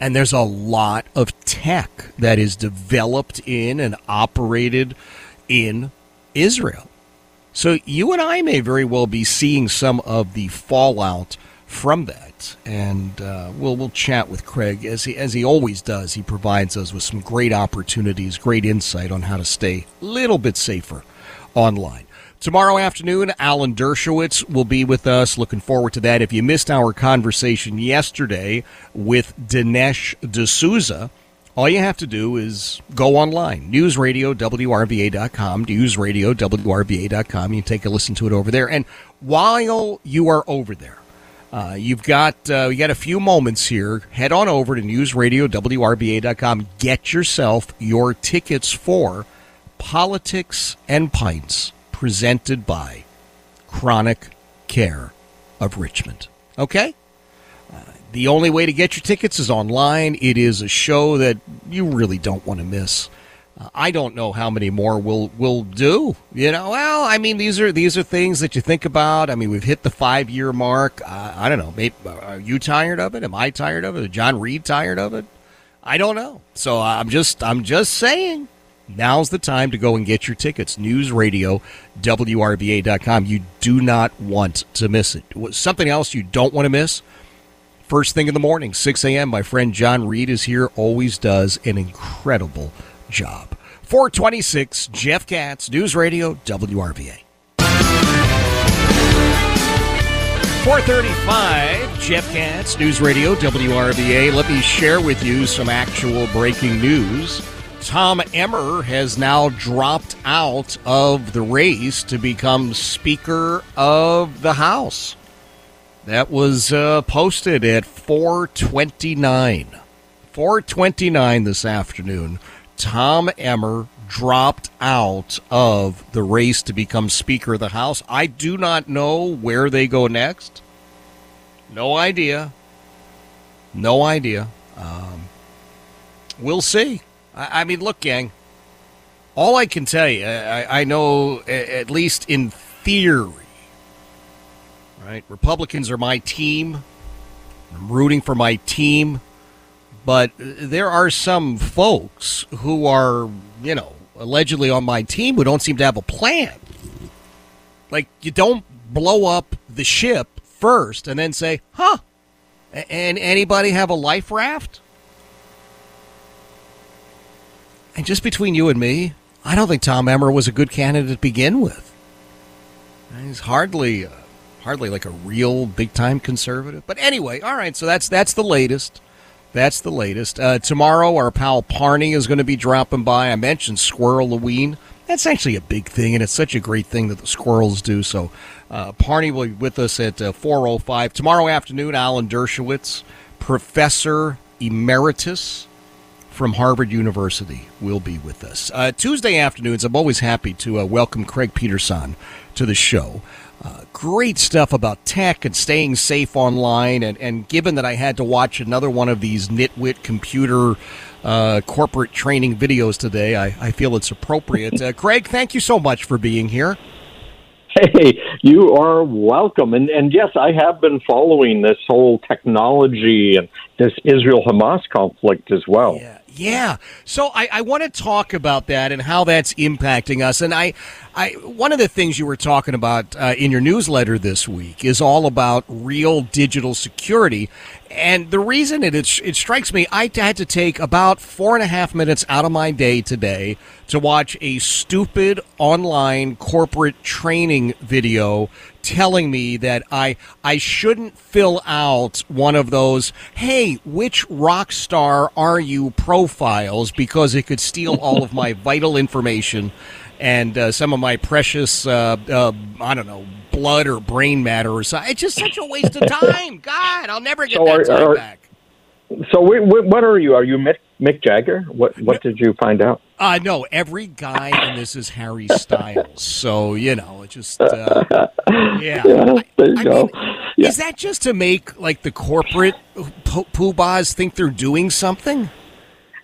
And there's a lot of tech that is developed in and operated in Israel. So you and I may very well be seeing some of the fallout from that, and uh, we'll we'll chat with Craig as he as he always does. He provides us with some great opportunities, great insight on how to stay a little bit safer online. Tomorrow afternoon, Alan Dershowitz will be with us. Looking forward to that. If you missed our conversation yesterday with Dinesh D'Souza, all you have to do is go online, newsradiowrva.com, newsradiowrva.com. You take a listen to it over there. And while you are over there, uh, you've got uh, you got a few moments here. Head on over to newsradiowrva.com. Get yourself your tickets for Politics and Pints presented by Chronic Care of Richmond. Okay? Uh, the only way to get your tickets is online. It is a show that you really don't want to miss. Uh, I don't know how many more we'll we'll do. You know, well, I mean, these are these are things that you think about. I mean, we've hit the five year mark. Uh, I don't know. Maybe are you tired of it? Am I tired of it? Is John Reed tired of it? I don't know. So I'm just I'm just saying. Now's the time to go and get your tickets. News Radio, WRVA.com. You do not want to miss it. Something else you don't want to miss? First thing in the morning, 6 a.m., my friend John Reed is here, always does an incredible job. 426, Jeff Katz, News Radio, WRVA. 435, Jeff Katz, News Radio, WRVA. Let me share with you some actual breaking news. Tom Emmer has now dropped out of the race to become Speaker of the House. That was uh, posted at 429. 429 this afternoon. Tom Emmer dropped out of the race to become Speaker of the House. I do not know where they go next. No idea. No idea. Um, we'll see. I, I, mean, look, gang. All I can tell you, I, I know at least in theory, right? Republicans are my team. I'm rooting for my team. But there are some folks who are, you know, allegedly on my team who don't seem to have a plan. Like, you don't blow up the ship first and then say, huh, and anybody have a life raft? And just between you and me, I don't think Tom Emmer was a good candidate to begin with. He's hardly, uh, hardly like a real big time conservative. But anyway, all right. So that's that's the latest. That's the latest. Uh, tomorrow, our pal Parney is going to be dropping by. I mentioned Squirrel Halloween. That's actually a big thing, and it's such a great thing that the squirrels do. So, uh, Parney will be with us at uh, 4.05. Tomorrow afternoon, Alan Dershowitz, Professor Emeritus from Harvard University, will be with us. Uh, Tuesday afternoons, I'm always happy to uh, welcome Craig Peterson to the show. Uh, great stuff about tech and staying safe online. And, and given that I had to watch another one of these nitwit computer uh, corporate training videos today, I, I feel it's appropriate. Uh, Craig, thank you so much for being here. Hey, you are welcome. And, and yes, I have been following this whole technology and this Israel Hamas conflict as well. Yeah. Yeah. So I, I want to talk about that and how that's impacting us. And I, I one of the things you were talking about uh, in your newsletter this week is all about real digital security. And the reason it, it, it strikes me, I had to take about four and a half minutes out of my day today to watch a stupid online corporate training video telling me that I I shouldn't fill out one of those hey which rock star are you profiles? because it could steal all of my vital information and uh, some of my precious uh, uh, I don't know blood or brain matter or something. It's just such a waste of time. God, I'll never get so that are, time are, back. So what are you? Are you Mick, Mick Jagger? What what did you find out? Uh, no, every guy in this is Harry Styles. So, you know, it just, uh, yeah. yeah I, I mean, yeah. Is that just to make, like, the corporate po- poobahs think they're doing something?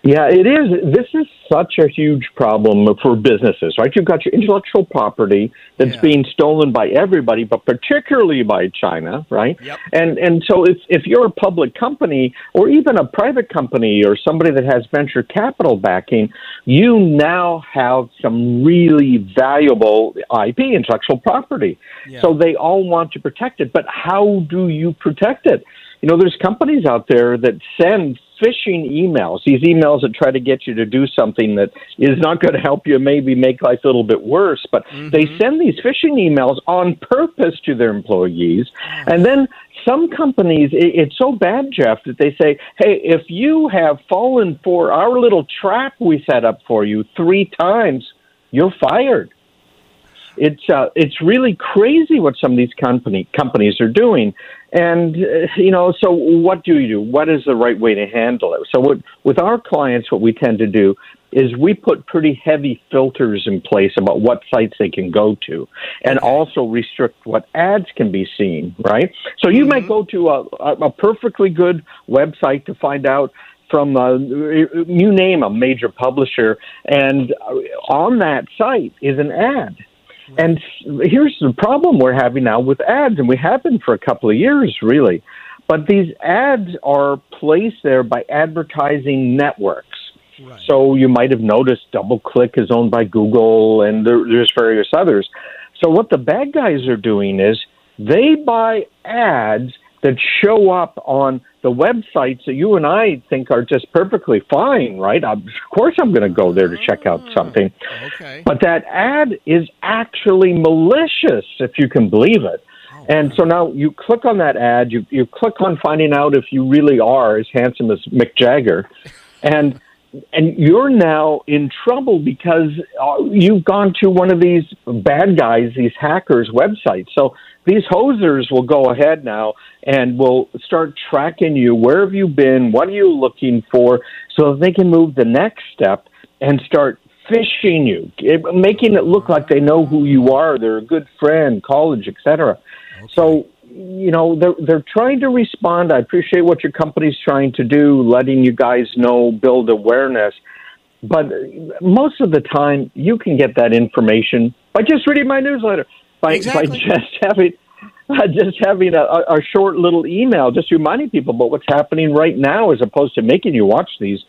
Yeah, it is. This is such a huge problem for businesses, right? You've got your intellectual property that's yeah. being stolen by everybody, but particularly by China, right? Yep. And and so if if you're a public company or even a private company or somebody that has venture capital backing, you now have some really valuable IP, intellectual property. Yeah. So they all want to protect it, but how do you protect it? You know, there's companies out there that send phishing emails, these emails that try to get you to do something that is not going to help you, maybe make life a little bit worse. But mm-hmm. they send these phishing emails on purpose to their employees. And then some companies, it's so bad, Jeff, that they say, hey, if you have fallen for our little trap we set up for you three times, you're fired it's uh, it's really crazy what some of these company companies are doing, and uh, you know. So what do you do? What is the right way to handle it? So what, with our clients, what we tend to do is we put pretty heavy filters in place about what sites they can go to, and also restrict what ads can be seen. Right. So you mm-hmm. might go to a, a perfectly good website to find out from uh, you name a major publisher, and on that site is an ad and here's the problem we're having now with ads, and we have been for a couple of years, really. But these ads are placed there by advertising networks. Right. So you might have noticed DoubleClick is owned by Google, and there, there's various others. So what the bad guys are doing is they buy ads that show up on the websites that you and I think are just perfectly fine, right? Of course, I'm going to go there to check out ah, something. Okay. But that ad is actually malicious, if you can believe it. Oh, and so now you click on that ad, you, you click on finding out if you really are as handsome as Mick Jagger, and and you're now in trouble because uh, you've gone to one of these bad guys, these hackers' websites. So these hosers will go ahead now and will start tracking you. Where have you been? What are you looking for? So they can move the next step and start phishing you, making it look like they know who you are. They're a good friend, college, etc. Okay. So you know they're they're trying to respond. I appreciate what your company's trying to do, letting you guys know, build awareness. But most of the time, you can get that information by just reading my newsletter, by Exactly. by just having uh, just having a, a a short little email, just reminding people about what's happening right now, as opposed to making you watch these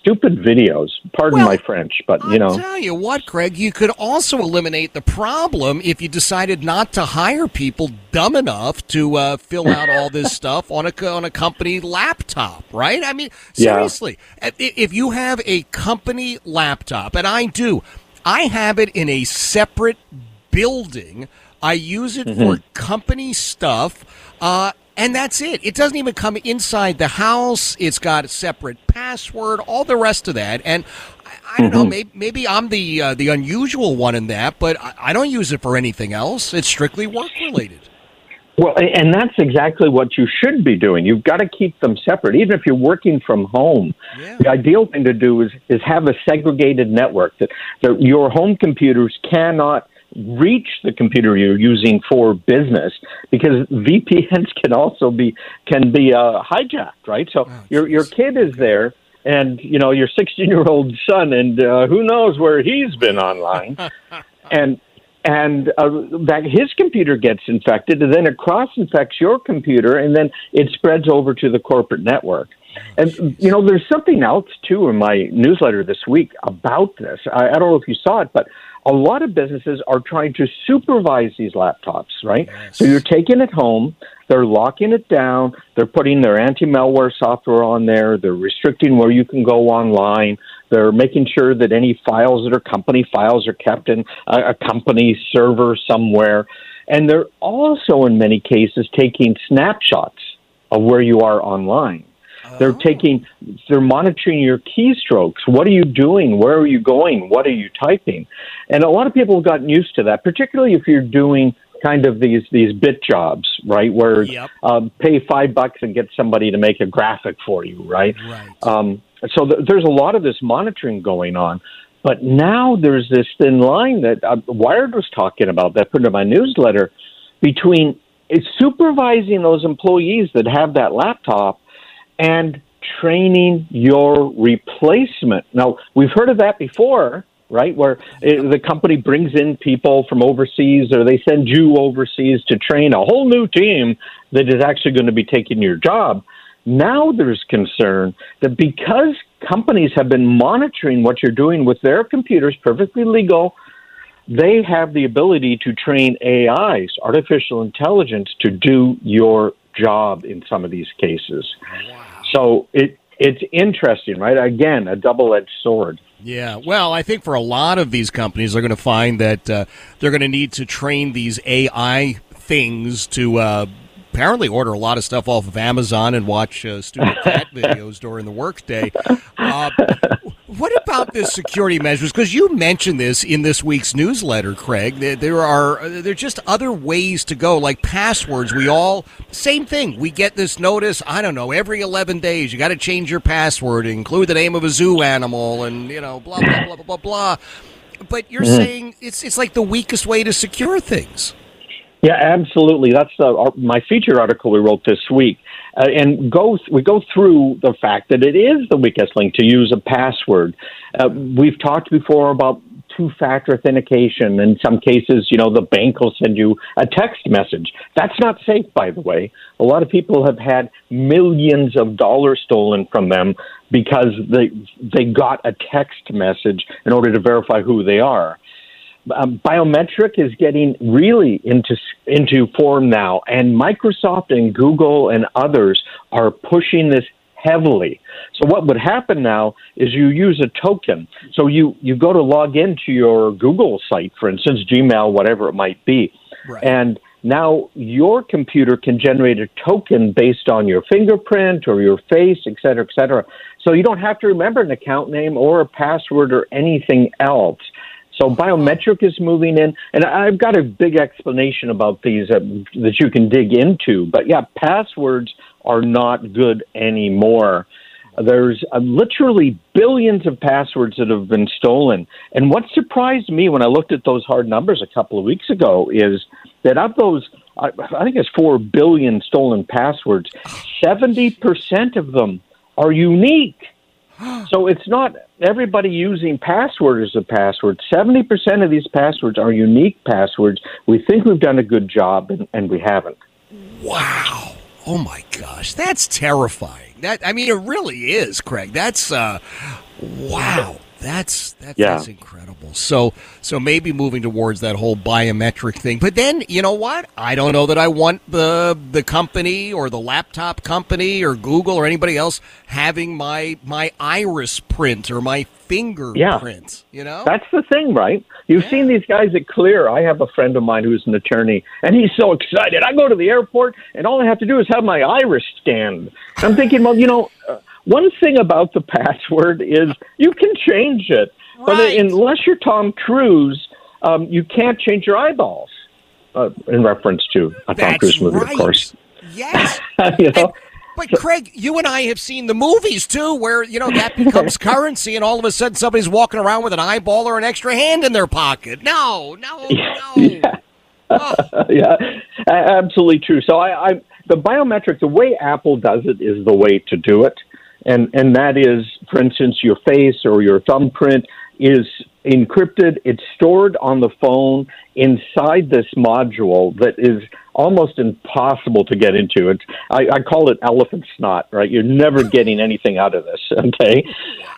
stupid videos. Pardon my French, but you know. I'll tell you what, Craig, you could also eliminate the problem if you decided not to hire people dumb enough to uh, fill out all this stuff on a on a company laptop, right? I mean, seriously, if if you have a company laptop, and I do, I have it in a separate building. I use it Mm-hmm. for company stuff. Uh, and that's it. It doesn't even come inside the house. It's got a separate password, all the rest of that. And I, I don't know, Mhm. maybe, maybe I'm the uh, the unusual one in that, but I, I don't use it for anything else. It's strictly work related. Well, and that's exactly what you should be doing. You've got to keep them separate, even if you're working from home. The ideal thing to do is is have a segregated network that, that your home computers cannot reach the computer you're using for business because VPNs can also be can be uh, hijacked, right? So your your kid is there. And you know your 16 year old son, and uh, who knows where he's been online, and and uh, that his computer gets infected, and then it cross infects your computer, and then it spreads over to the corporate network. And you know, there's something else too in my newsletter this week about this. I, I don't know if you saw it, but a lot of businesses are trying to supervise these laptops, right? So you're taking it home, they're locking it down, they're putting their anti-malware software on there, they're restricting where you can go online, they're making sure that any files that are company files are kept in a, a company server somewhere, and they're also in many cases taking snapshots of where you are online. They're taking, they're monitoring your keystrokes. What are you doing? Where are you going? What are you typing? And a lot of people have gotten used to that, particularly if you're doing kind of these these bit jobs, right? Where um, pay five bucks and get somebody to make a graphic for you, right? Right. Um, so th- there's a lot of this monitoring going on. But now there's this thin line that uh, Wired was talking about that I put in my newsletter between supervising those employees that have that laptop and training your replacement. Now, we've heard of that before, right? Where uh the company brings in people from overseas or they send you overseas to train a whole new team that is actually going to be taking your job. Now there's concern that because companies have been monitoring what you're doing with their computers, perfectly legal, they have the ability to train AIs, artificial intelligence, to do your job in some of these cases. So it it's interesting, right? Again, a double edged sword. Yeah, well, I think for a lot of these companies, they're going to find that uh, they're going to need to train these AI things to uh, apparently order a lot of stuff off of Amazon and watch uh, stupid cat videos during the workday. Uh, what about this security measures? Because you mentioned this in this week's newsletter, Craig. There, there are uh, there are just other ways to go, like passwords. We all same thing. We get this notice. I don't know. Every eleven days, you got to change your password, include the name of a zoo animal, and you know, blah blah blah blah blah blah. But you're Mhm. saying it's it's like the weakest way to secure things. Yeah, absolutely. That's the, our, my feature article we wrote this week, uh, and go we go through the fact that it is the weakest link to use a password. Uh, we've talked before about two-factor authentication. In some cases, you know, the bank will send you a text message. That's not safe, by the way. A lot of people have had millions of dollars stolen from them because they they got a text message in order to verify who they are um, biometric is getting really into into form now, and Microsoft and Google and others are pushing this heavily. So what would happen now is you use a token. So you you go to log into your Google site, for instance, Gmail, whatever it might be, and now your computer can generate a token based on your fingerprint or your face, et cetera, et cetera. So you don't have to remember an account name or a password or anything else. So biometric is moving in, and I've got a big explanation about these uh, that you can dig into. But yeah, passwords are not good anymore. There's uh, literally billions of passwords that have been stolen. And what surprised me when I looked at those hard numbers a couple of weeks ago is that of those I, I think it's four billion stolen passwords. Seventy percent of them are unique. So it's not everybody using password as a password. Seventy percent of these passwords are unique passwords. We think we've done a good job, and, and we haven't. Wow. Oh my gosh, that's terrifying. That I mean, it really is, Craig. That's uh, wow. That's that's, Yeah. that's incredible. So so maybe moving towards that whole biometric thing. But then you know what? I don't know that I want the the company or the laptop company or Google or anybody else having my my iris print or my fingerprint. You know? That's the thing, right? You've seen these guys at Clear. I have a friend of mine who's an attorney, and he's so excited. I go to the airport, and all I have to do is have my iris scanned. I'm thinking, well, you know, uh, one thing about the password is you can change it, but unless you're Tom Cruise, um, you can't change your eyeballs. Uh, in reference to a Tom That's Cruise movie, right. of course. Yes. you know, But Craig, you and I have seen the movies too, where you know that becomes currency, and all of a sudden somebody's walking around with an eyeball or an extra hand in their pocket. No, no, no. yeah, a- absolutely true. So I, I, the biometric, the way Apple does it is the way to do it, and and that is, for instance, your face or your thumbprint is encrypted. It's stored on the phone inside this module that is almost impossible to get into. It's I, I call it elephant snot. Right, you're never getting anything out of this. Okay,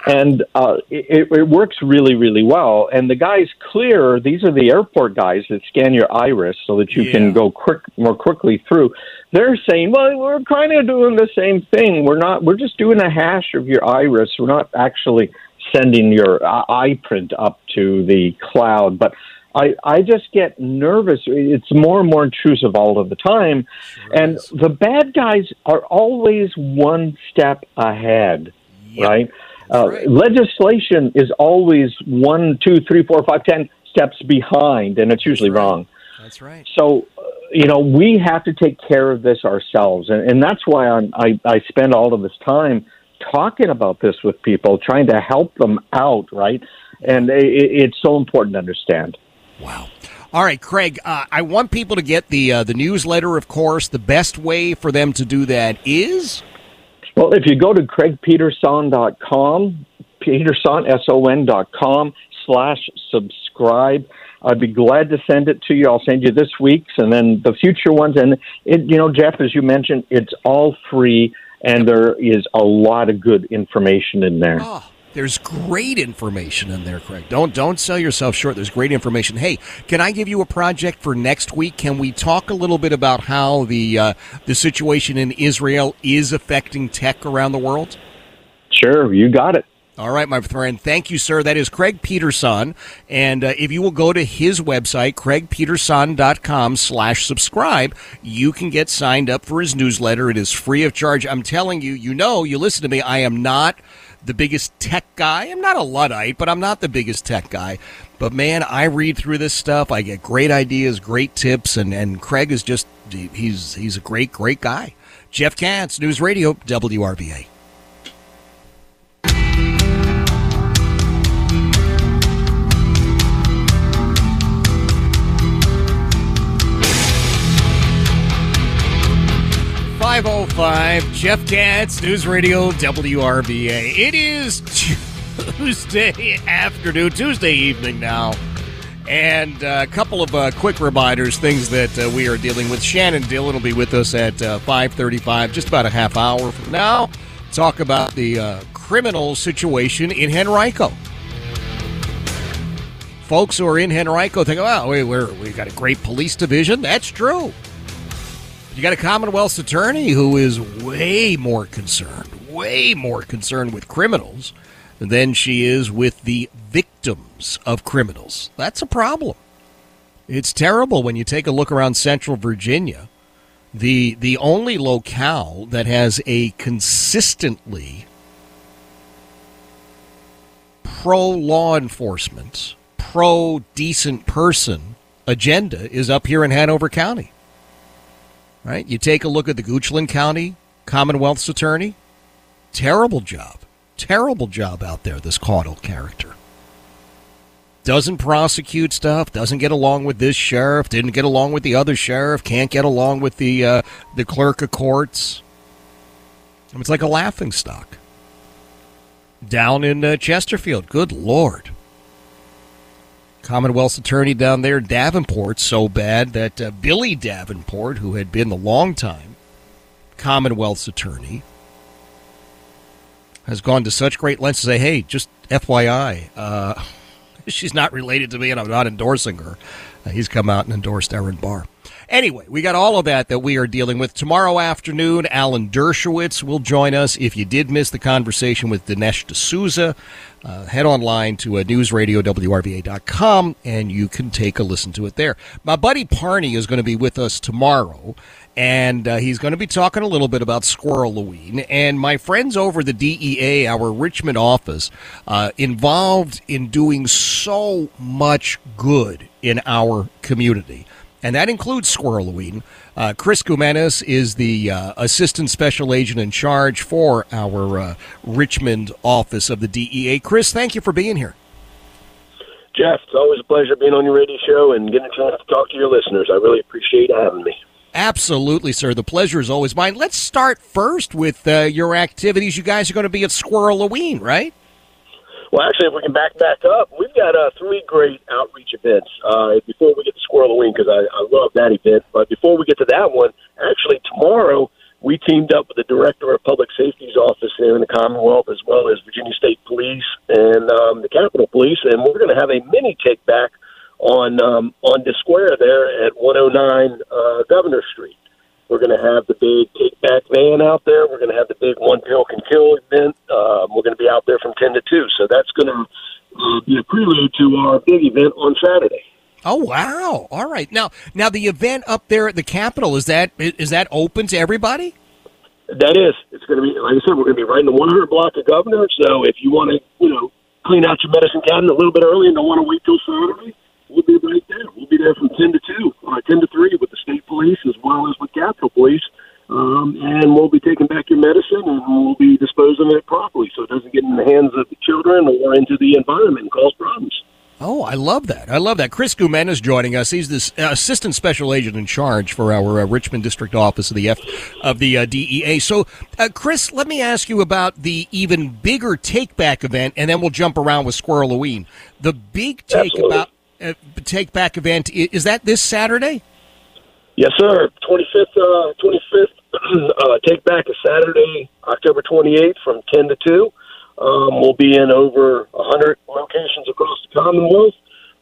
and uh, it, it works really, really well. And the guys clear. These are the airport guys that scan your iris so that you can go quick more quickly through. They're saying, well, we're kind of doing the same thing. We're not. We're just doing a hash of your iris. We're not actually sending your eye print up to the cloud, but. I, I just get nervous. It's more and more intrusive all of the time. and the bad guys are always one step ahead, right? Uh, Legislation is always one, two, three, four, five, ten steps behind, and it's usually wrong. That's right. So, uh, you know, we have to take care of this ourselves, and, and that's why I'm, I I spend all of this time talking about this with people, trying to help them out, right? And it, it's so important to understand. Wow. All right, Craig. Uh, I want people to get the uh, the newsletter. Of course, the best way for them to do that is Well, if you go to craigpeterson.com, peterson, S-O-N dot com slash subscribe, I'd be glad to send it to you. I'll send you this week's and then the future ones. And, it, you know, Jeff, as you mentioned, it's all free and there is a lot of good information in there. There's great information in there, Craig. Don't don't sell yourself short. There's great information. Hey, can I give you a project for next week? Can we talk a little bit about how the uh, the situation in Israel is affecting tech around the world? Sure, you got it. All right, my friend. Thank you, sir. That is Craig Peterson. And uh, if you will go to his website, craigpeterson.com slash subscribe, you can get signed up for his newsletter. It is free of charge. I'm telling you, you know, you listen to me. I am not the biggest tech guy. I'm not a Luddite, but I'm not the biggest tech guy. But man, I read through this stuff. I get great ideas, great tips, and, and Craig is just, he's, he's a great, great guy. Jeff Katz, News Radio, WRVA. 505 Jeff Katz, News Radio WRVA. It is Tuesday afternoon, Tuesday evening now. And uh, a couple of uh, quick reminders, things that uh, we are dealing with. Shannon Dillon will be with us at uh, 535, just about a half hour from now. Talk about the uh, criminal situation in Henrico folks who are in Henrico think, oh, we, we got a great police division. That's true. You got a Commonwealth's attorney who is way more concerned, way more concerned with criminals than she is with the victims of criminals. That's a problem. It's terrible when you take a look around central Virginia. The the only locale that has a consistently pro law enforcement, pro decent person agenda is up here in Hanover County right? You take a look at the Goochland County Commonwealth's attorney. Terrible job. Terrible job out there, this Caudill character. doesn't prosecute stuff, doesn't get along with this sheriff, didn't get along with the other sheriff, can't get along with the uh, the clerk of courts. It's like a laughing stock down in uh, Chesterfield. Good lord. Commonwealth's attorney down there, Davenport, so bad that uh, Billy Davenport, who had been the longtime Commonwealth's attorney, has gone to such great lengths to say, hey, just FYI, uh, she's not related to me and I'm not endorsing her. Uh, he's come out and endorsed Aaron Barr. Anyway, we got all of that that we are dealing with. Tomorrow afternoon, Alan Dershowitz will join us. If you did miss the conversation with Dinesh D'Souza, uh, head online to uh, newsradiowrva.com and you can take a listen to it there. My buddy Parney is going to be with us tomorrow, and uh, he's going to be talking a little bit about Squirreloween. And my friends over the DEA, our Richmond office, uh, involved in doing so much good in our community and that includes Squirreloween. Uh, Chris Goumenis is the uh, assistant special agent in charge for our uh, Richmond office of the DEA. Chris, thank you for being here. Jeff, it's always a pleasure being on your radio show and getting a chance to talk to your listeners. I really appreciate having me. Absolutely, sir. The pleasure is always mine. Let's start first with uh, your activities. You guys are going to be at Squirreloween, right? Well, actually, if we can back back up, we've got uh, three great outreach events. Uh, before we get to Squirreloween, because I, I love that event, but before we get to that one, actually tomorrow we teamed up with the director of public safety's office here in the Commonwealth, as well as Virginia State Police and um, the Capitol Police, and we're going to have a mini take back on um, on the square there at 109 uh, Governor Street. We're going to have the big take back van out there. We're going to have the big one pill can kill event. Um, we're going to be out there from 10 to 2. So that's going to uh, be a prelude to our big event on Saturday. Oh wow! All right, now now the event up there at the Capitol is that is that open to everybody? That is. It's going to be like I said. We're going to be right in the 100 block of Governor. So if you want to, you know, clean out your medicine cabinet a little bit early and don't want to wait till Saturday, we'll be right there. Be there from 10 to 2, or 10 to 3 with the state police as well as with Capitol Police. Um, and we'll be taking back your medicine and we'll be disposing of it properly so it doesn't get in the hands of the children or into the environment and cause problems. Oh, I love that. I love that. Chris Goumenis is joining us. He's this uh, assistant special agent in charge for our uh, Richmond district office of the F of the uh, DEA. So, uh, Chris, let me ask you about the even bigger take back event, and then we'll jump around with Squirreloween. The big take Absolutely. about uh, take back event is that this Saturday? Yes, sir. 25th, uh, 25th uh, take back is Saturday, October 28th from 10 to 2. Um, we'll be in over 100 locations across the Commonwealth.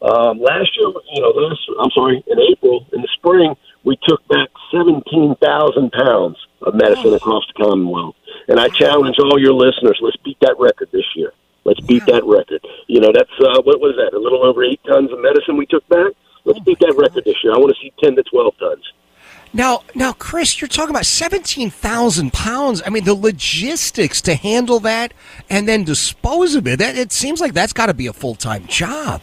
Um, last year, you know, last, I'm sorry, in April, in the spring, we took back 17,000 pounds of medicine across the Commonwealth. And I challenge all your listeners, let's beat that record this year. Let's beat that record. You know, that's, uh, what was that, a little over eight tons of medicine we took back? Let's beat that record this year. I want to see 10 to 12 tons. Now, now, Chris, you're talking about seventeen thousand pounds. I mean, the logistics to handle that and then dispose of it. That it seems like that's got to be a full time job.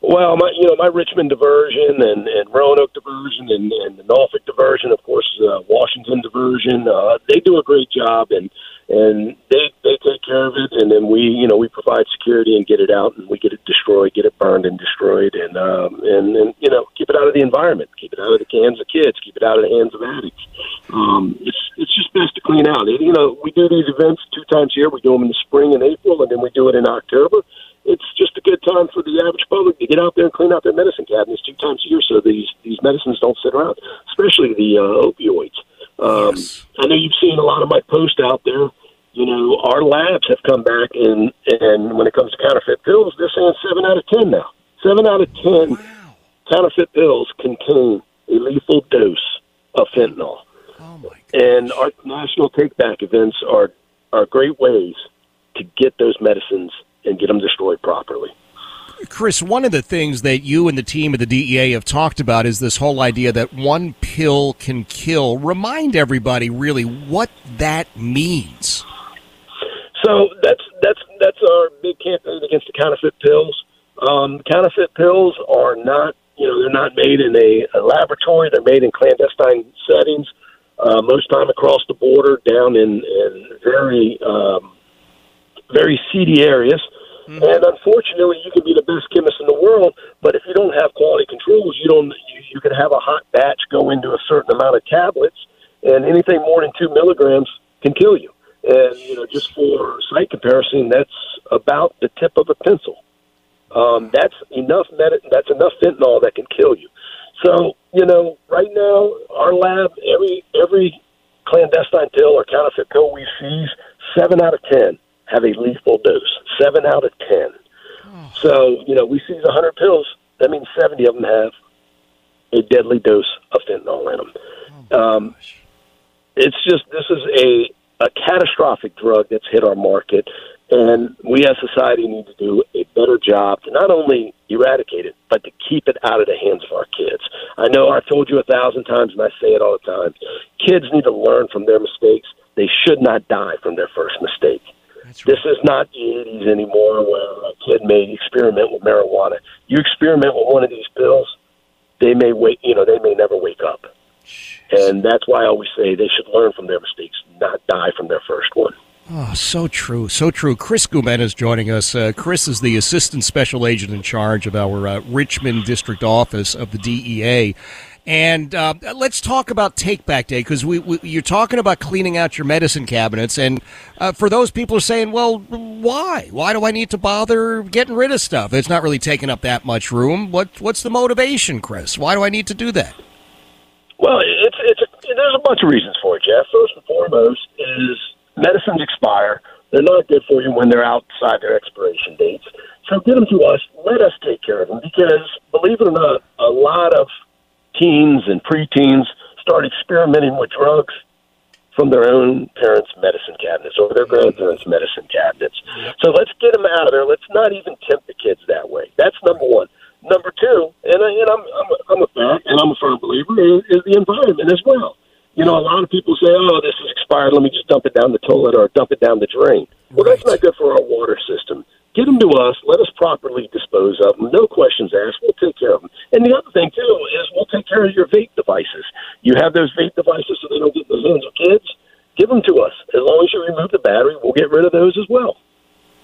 Well, my you know my Richmond diversion and and Roanoke diversion and, and the Norfolk diversion, of course, uh, Washington diversion. Uh, they do a great job and and they they take care of it, and then we you know we provide security and get it out, and we get it destroyed, get it burned and destroyed, and um, and and you know keep it out of the environment, keep it out of the hands of kids, keep it out of the hands of addicts. Um, it's it's just best to clean out. You know, we do these events two times a year. We do them in the spring and April, and then we do it in October it's just a good time for the average public to get out there and clean out their medicine cabinets two times a year, so these these medicines don't sit around, especially the uh, opioids. Um, yes. I know you've seen a lot of my posts out there. You know, our labs have come back, and and when it comes to counterfeit pills, they're saying seven out of ten now. Seven out of ten wow. counterfeit pills contain a lethal dose of fentanyl. Oh my gosh. and our national takeback events are are great ways to get those medicines and get them destroyed properly. Chris, one of the things that you and the team at the DEA have talked about is this whole idea that 1% kill can kill. Remind everybody really what that means. So that's that's that's our big campaign against the counterfeit pills. Um, counterfeit pills are not you know they're not made in a, a laboratory. They're made in clandestine settings. Uh, most time across the border, down in, in very um, very seedy areas. And unfortunately, you can be the best chemist in the world, but if you don't have quality controls, you don't. You, you could have a hot batch go into a certain amount of tablets, and anything more than two milligrams can kill you. And you know, just for site comparison, that's about the tip of a pencil. Um, that's enough med- That's enough fentanyl that can kill you. So you know, right now, our lab, every every clandestine pill or counterfeit pill we seize, seven out of ten have a lethal dose. Seven out of ten. So you know, we seize a hundred pills. That means seventy of them have a deadly dose of fentanyl in them. um, it's just this is a a catastrophic drug that's hit our market, and we as society need to do a better job to not only eradicate it, but to keep it out of the hands of our kids. I know I've told you a thousand times, and I say it all the time. Kids need to learn from their mistakes. They should not die from their first mistake. This is not the 80s anymore where a kid may experiment with marijuana. You experiment with one of these pills, they may wake, you know, they may never wake up. And that's why I always say they should learn from their mistakes, not die from their first one. Oh, so true, so true. Chris Goumenis is joining us. Uh, Chris is the assistant special agent in charge of our uh, Richmond district office of the DEA. And uh, let's talk about Take Back Day because we, we, you're talking about cleaning out your medicine cabinets, and uh, for those people are saying, "Well, why? Why do I need to bother getting rid of stuff? It's not really taking up that much room." What what's the motivation, Chris? Why do I need to do that? Well, it's it's a, there's a bunch of reasons for it, Jeff. First and foremost is medicines expire. They're not good for you when they're outside their expiration dates. So get them to us. Let us take care of them because, believe it or not, a lot of teens and preteens start experimenting with drugs from their own parents' medicine cabinets or their grandparents' medicine cabinets. So let's get them out of there. Let's not even tempt the kids that way. That's number one. Number two, and, I, and I'm, I'm, a, I'm a fan and I'm a firm believer, is, is the environment as well. You know, a lot of people say, oh, this is expired. Let me just dump it down the toilet or dump it down the drain. Well, that's not good for our water system. Get them to us. Let us properly dispose of them. No questions asked. We'll take care of them. And the other thing, too, is we'll take care of your vape devices. You have those vape devices so they don't get in the hands of kids. Give them to us. As long as you remove the battery, we'll get rid of those as well.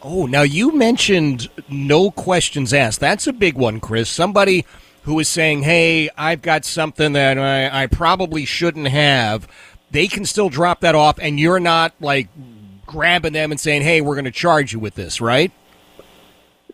Oh, now you mentioned no questions asked. That's a big one, Chris. Somebody who is saying, hey, I've got something that I, I probably shouldn't have. They can still drop that off, and you're not like grabbing them and saying, hey, we're going to charge you with this, right?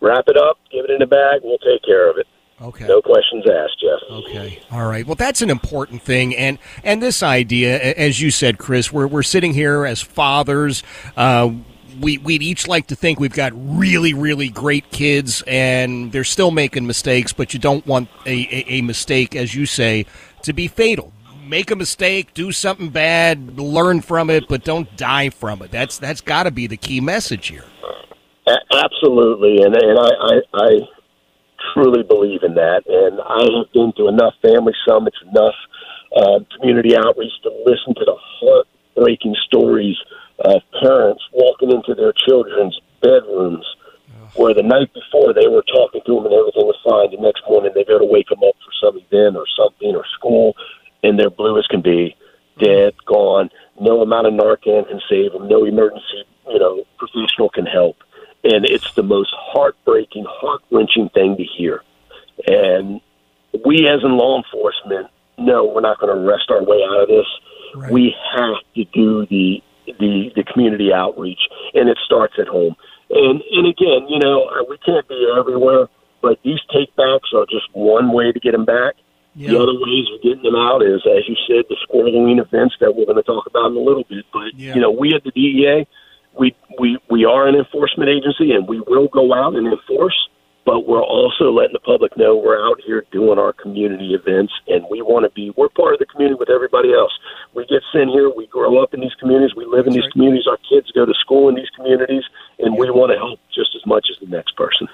Wrap it up, give it in a bag, we'll take care of it. Okay. No questions asked, Jeff. Okay. All right. Well, that's an important thing, and and this idea, as you said, Chris, we're we're sitting here as fathers. Uh, we we'd each like to think we've got really really great kids, and they're still making mistakes, but you don't want a, a, a mistake, as you say, to be fatal. Make a mistake, do something bad, learn from it, but don't die from it. That's that's got to be the key message here. A- absolutely, and and I, I I truly believe in that. And I have been to enough family summits, enough uh, community outreach to listen to the heartbreaking stories of parents walking into their children's bedrooms where the night before they were talking to them and everything was fine. The next morning they go to wake them up for some event or something or school, and they're blue as can be, dead, gone. No amount of Narcan can save them. No emergency, you know, professional can help. And it's the most heartbreaking, heart wrenching thing to hear. And we, as in law enforcement, no, we're not going to rest our way out of this. We have to do the the the community outreach, and it starts at home. And and again, you know, uh, we can't be everywhere, but these takebacks are just one way to get them back. The other ways of getting them out is, as you said, the squirreling events that we're going to talk about in a little bit. But you know, we at the DEA, we we we are an enforcement agency, and we will go out and enforce. But we're also letting the public know we're out here doing our community events, and we want to be. We're part of the community with everybody else. We get sent here. We grow up in these communities. We live in these communities. Our kids go to school in these communities, and we want to help just as much as the next person.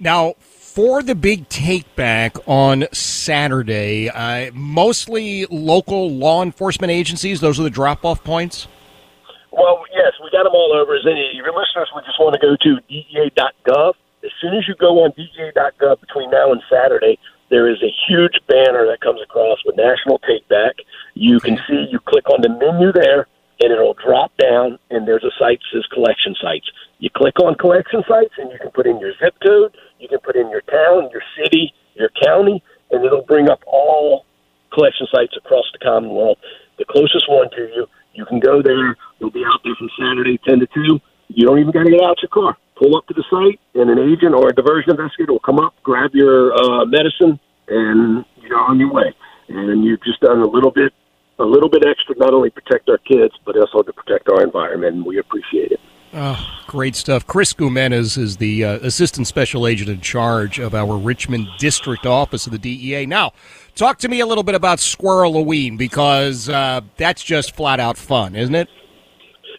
Now, for the big take back on Saturday, uh, mostly local law enforcement agencies. Those are the drop off points. Well, yes, we got them all over. As any your listeners would just want to go to DEA.gov. As soon as you go on DEA.gov between now and Saturday, there is a huge banner that comes across with National Take Back. You can see, you click on the menu there, and it'll drop down, and there's a site that says collection sites. You click on collection sites, and you can put in your zip code, you can put in your town, your city, your county, and it'll bring up all collection sites across the Commonwealth. The closest one to you, you can go there. They'll be out there from Saturday 10 to 2. You don't even got to get out your car. Pull up to the site, and an agent or a diversion investigator will come up, grab your uh, medicine, and you're on your way. And you've just done a little bit, a little bit extra, not only protect our kids, but also to protect our environment, and we appreciate it. Oh, great stuff. Chris Goumenis is the uh, assistant special agent in charge of our Richmond district office of the DEA. Now, talk to me a little bit about Squirrel Halloween because uh, that's just flat out fun, isn't it?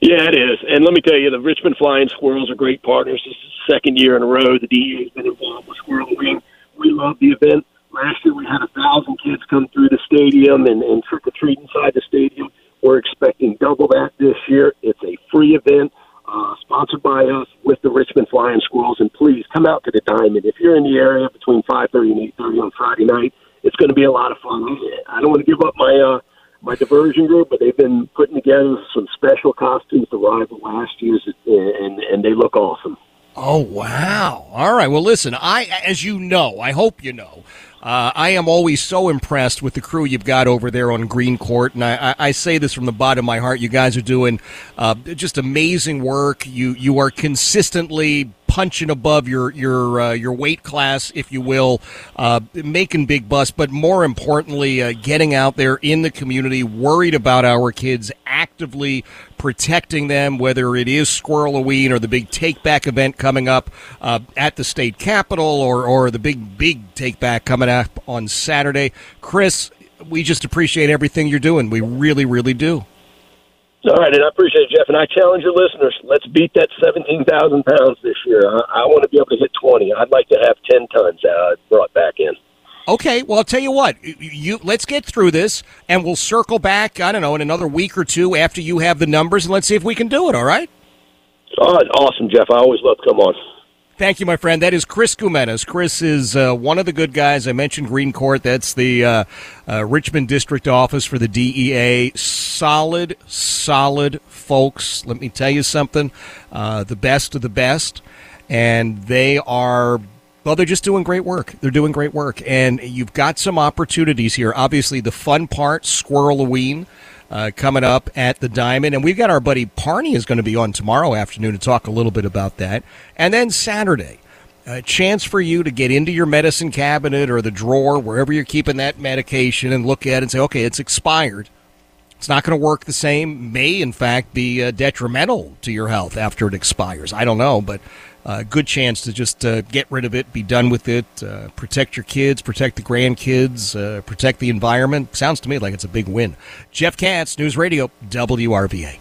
Yeah, it is. And let me tell you, the Richmond Flying Squirrels are great partners. This is the second year in a row the DEA has been involved with Squirrel Halloween. We love the event. Last year we had a thousand kids come through the stadium and, and trick or treat inside the stadium. We're expecting double that this year. It's a free event uh, sponsored by us with the Richmond Flying Squirrels. And please come out to the Diamond if you're in the area between 5:30 and 8:30 on Friday night. It's going to be a lot of fun. I don't want to give up my uh, my diversion group, but they've been putting together some special costumes to rival last year's, and and they look awesome. Oh wow! All right. Well, listen. I, as you know, I hope you know, uh, I am always so impressed with the crew you've got over there on Green Court, and I, I, say this from the bottom of my heart. You guys are doing uh, just amazing work. You you are consistently punching above your your uh, your weight class, if you will, uh, making big busts, but more importantly, uh, getting out there in the community, worried about our kids, actively protecting them, whether it is Squirrel Halloween or the big Take Back event coming up uh, at the state capitol, or or the big big Take Back coming up on Saturday. Chris, we just appreciate everything you're doing. We really, really do. All right, and I appreciate it, Jeff. And I challenge your listeners: let's beat that seventeen thousand pounds this year. I, I want to be able to hit twenty. I'd like to have ten tons uh, brought back in. Okay, well, I'll tell you what. You let's get through this, and we'll circle back. I don't know in another week or two after you have the numbers, and let's see if we can do it. All right. All right, awesome, Jeff. I always love to come on. Thank you, my friend. That is Chris Goumenis. Chris is uh, one of the good guys. I mentioned Green Court. That's the uh, uh, Richmond District Office for the DEA. Solid, solid folks. Let me tell you something. Uh, the best of the best. And they are well, they're just doing great work. They're doing great work. And you've got some opportunities here. Obviously, the fun part, Squirrel Halloween uh, coming up at the Diamond. And we've got our buddy Parney is going to be on tomorrow afternoon to talk a little bit about that. And then Saturday, a chance for you to get into your medicine cabinet or the drawer, wherever you're keeping that medication, and look at it and say, okay, it's expired. It's not going to work the same, may in fact be uh, detrimental to your health after it expires. I don't know, but uh, good chance to just uh, get rid of it, be done with it, uh, protect your kids, protect the grandkids, uh, protect the environment. Sounds to me like it's a big win. Jeff Katz, News Radio, WRVA.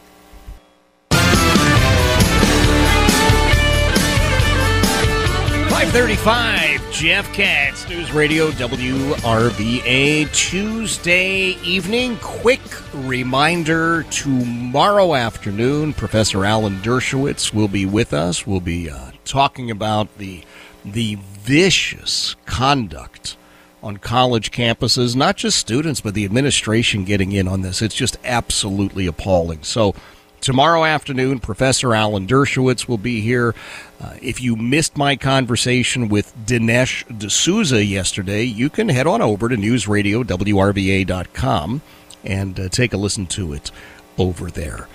Five thirty-five. Jeff Katz, News Radio, WRVA. Tuesday evening. Quick reminder: tomorrow afternoon, Professor Alan Dershowitz will be with us. We'll be uh, talking about the the vicious conduct on college campuses, not just students, but the administration getting in on this. It's just absolutely appalling. So, tomorrow afternoon, Professor Alan Dershowitz will be here. Uh, if you missed my conversation with Dinesh D'Souza yesterday, you can head on over to newsradiowrva.com and uh, take a listen to it over there.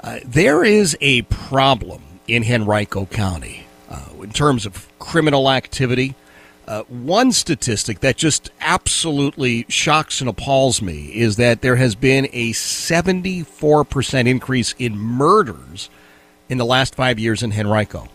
Uh, there is a problem in Henrico County uh, in terms of criminal activity. Uh, one statistic that just absolutely shocks and appalls me is that there has been a 74% increase in murders in the last five years in Henrico.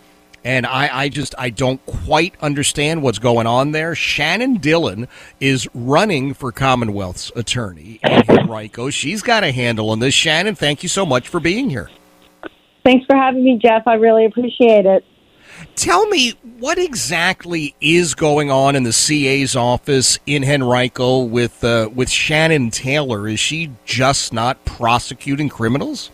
And I, I just I don't quite understand what's going on there. Shannon Dillon is running for Commonwealth's attorney in Henrico. She's got a handle on this. Shannon, thank you so much for being here. Thanks for having me, Jeff. I really appreciate it. Tell me what exactly is going on in the CA's office in Henrico with uh, with Shannon Taylor. Is she just not prosecuting criminals?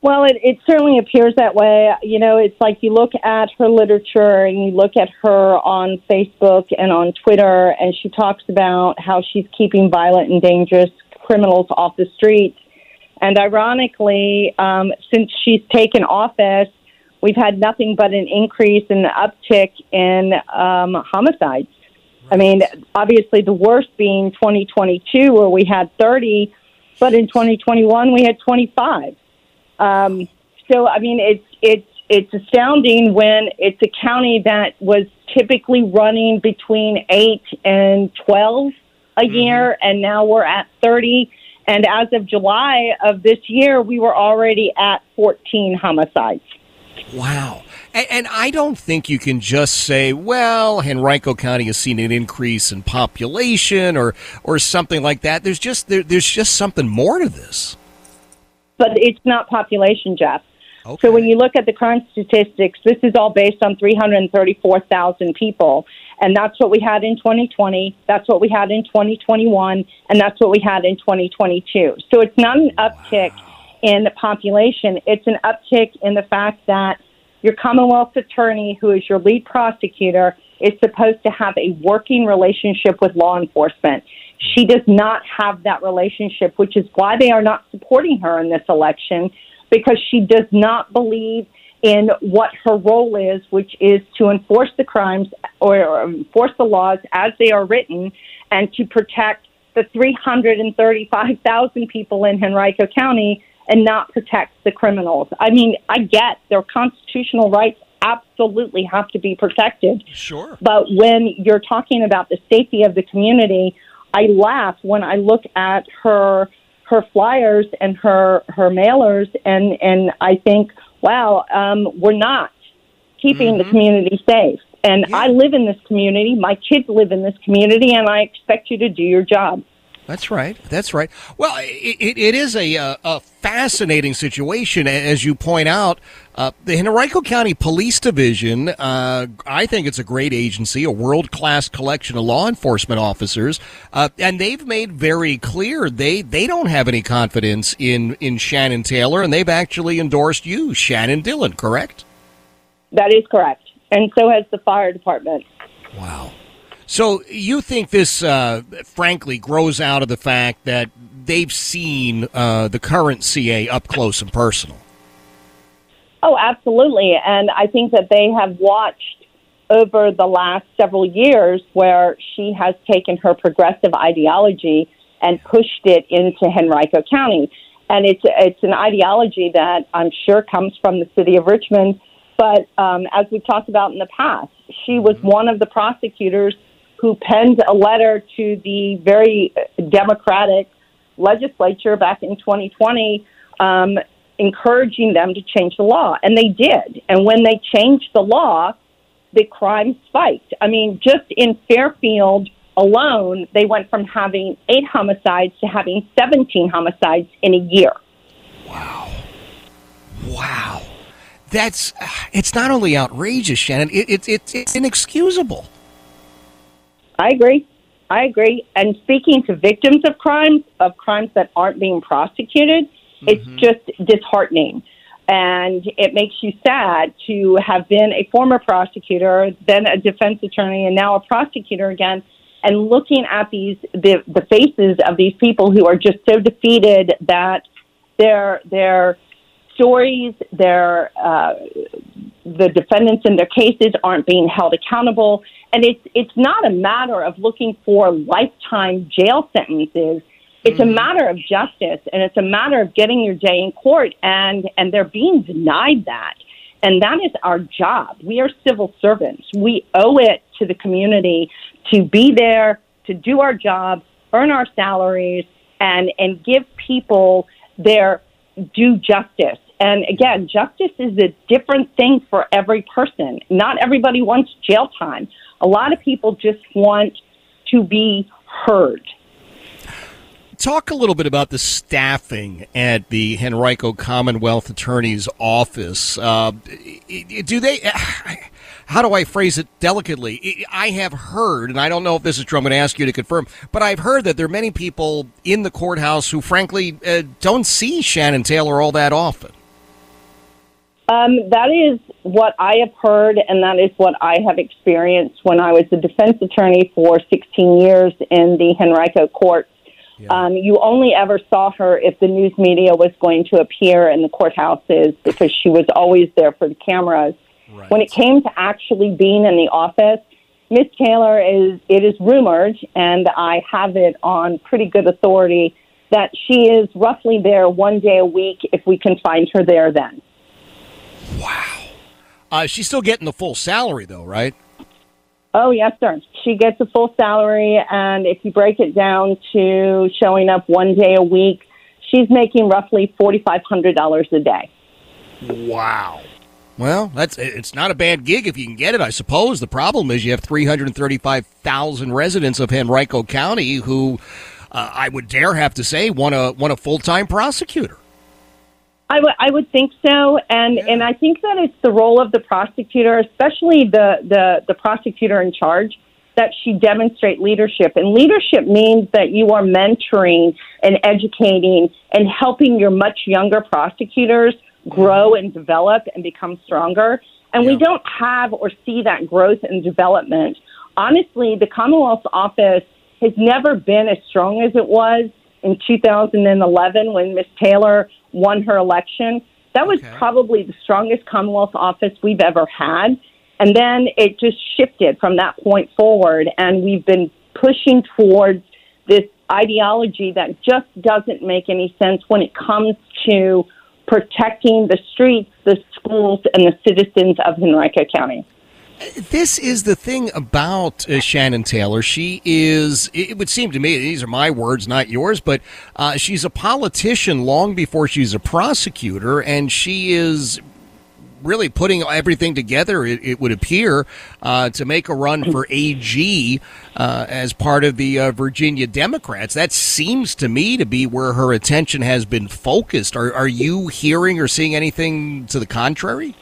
Well, it, it certainly appears that way. You know, it's like you look at her literature and you look at her on Facebook and on Twitter, and she talks about how she's keeping violent and dangerous criminals off the streets. And ironically, um, since she's taken office, we've had nothing but an increase in uptick in um, homicides. I mean, obviously the worst being 2022, where we had 30, but in 2021 we had 25. Um, so, I mean, it's it's it's astounding when it's a county that was typically running between eight and 12 a mm-hmm. year, and now we're at 30. And as of July of this year, we were already at 14 homicides. Wow. And, and, I don't think you can just say, well, Henrico County has seen an increase in population or, or something like that. There's just, there, there's just something more to this. But it's not population, Jeff. Okay. So when you look at the crime statistics, this is all based on 334,000 people. And that's what we had in 2020. That's what we had in 2021. And that's what we had in 2022. So it's not an uptick wow. In the population. It's an uptick in the fact that your Commonwealth attorney, who is your lead prosecutor, is supposed to have a working relationship with law enforcement. She does not have that relationship, which is why they are not supporting her in this election because she does not believe in what her role is, which is to enforce the crimes or enforce the laws as they are written and to protect the 335,000 people in Henrico County and not protect the criminals. I mean, I get their constitutional rights absolutely have to be protected. Sure. But when you're talking about the safety of the community, I laugh when I look at her her flyers and her her mailers and and I think, wow, um, we're not keeping mm-hmm. the community safe. And yeah. I live in this community. My kids live in this community, and I expect you to do your job. That's right. That's right. Well, it, it is a, uh, a fascinating situation, as you point out. Uh, the Henrico County Police Division, uh, I think it's a great agency, a world class collection of law enforcement officers, uh, and they've made very clear they, they don't have any confidence in, in Shannon Taylor, and they've actually endorsed you, Shannon Dillon, correct? That is correct. And so has the fire department. Wow. So you think this, uh, frankly, grows out of the fact that they've seen uh, the current CA up close and personal? Oh, absolutely. And I think that they have watched over the last several years where she has taken her progressive ideology and pushed it into Henrico County. And it's it's an ideology that I'm sure comes from the city of Richmond. But um, as we've talked about in the past, she was mm-hmm. one of the prosecutors who penned a letter to the very democratic legislature back in 2020 um, encouraging them to change the law. And they did. And when they changed the law, the crime spiked. I mean, just in Fairfield alone, they went from having eight homicides to having 17 homicides in a year. Wow. Wow. That's, it's not only outrageous, Shannon, it, it, it it's inexcusable. I agree. I agree. And speaking to victims of crimes, of crimes that aren't being prosecuted, mm-hmm. it's just disheartening. And it makes you sad to have been a former prosecutor, then a defense attorney, and now a prosecutor again, and looking at these the, the faces of these people who are just so defeated that their their stories, their uh, the defendants in their cases aren't being held accountable, and it's it's not a matter of looking for lifetime jail sentences. It's mm-hmm. a matter of justice, and it's a matter of getting your day in court, and and they're being denied that, and that is our job. We are civil servants. We owe it to the community to be there to do our job, earn our salaries, and and give people their due justice and again, justice is a different thing for every person. Not everybody wants jail time. A lot of people just want to be heard. Talk a little bit about the staffing at the Henrico Commonwealth Attorney's office. Uh, do they? How do I phrase it delicately? I have heard, and I don't know if this is true. I'm going to ask you to confirm, but I've heard that there are many people in the courthouse who, frankly, uh, don't see Shannon Taylor all that often. Um, that is what I have heard, and that is what I have experienced when I was a defense attorney for 16 years in the Henrico court. Um, you only ever saw her if the news media was going to appear in the courthouses because she was always there for the cameras. When it came to actually being in the office, Miss Taylor is, it is rumored, and I have it on pretty good authority, that she is roughly there one day a week if we can find her there then. Uh, she's still getting the full salary, though, right? Oh, yes, sir. She gets a full salary, and if you break it down to showing up one day a week, she's making roughly $4,500 a day. Wow. Well, that's it's not a bad gig if you can get it, I suppose. The problem is you have 335,000 residents of Henrico County who uh, I would dare have to say want a want a full-time prosecutor. I would think so, and and I think that it's the role of the prosecutor, especially the the the prosecutor in charge, that she demonstrate leadership. And leadership means that you are mentoring and educating and helping your much younger prosecutors grow mm-hmm. and develop and become stronger. And we don't have or see that growth and development. Honestly, the Commonwealth's office has never been as strong as it was in 2011 when Miss Taylor won her election. That was probably the strongest Commonwealth office we've ever had. And then it just shifted from that point forward. And we've been pushing towards this ideology that just doesn't make any sense when it comes to protecting the streets, the schools, and the citizens of Henrico County. This is the thing about uh, Shannon Taylor. She is, it would seem to me, these are my words, not yours, but uh, she's a politician long before she's a prosecutor, and she is really putting everything together, it, it would appear, uh, to make a run for AG uh, as part of the uh, Virginia Democrats. That seems to me to be where her attention has been focused. Are, are you hearing or seeing anything to the contrary?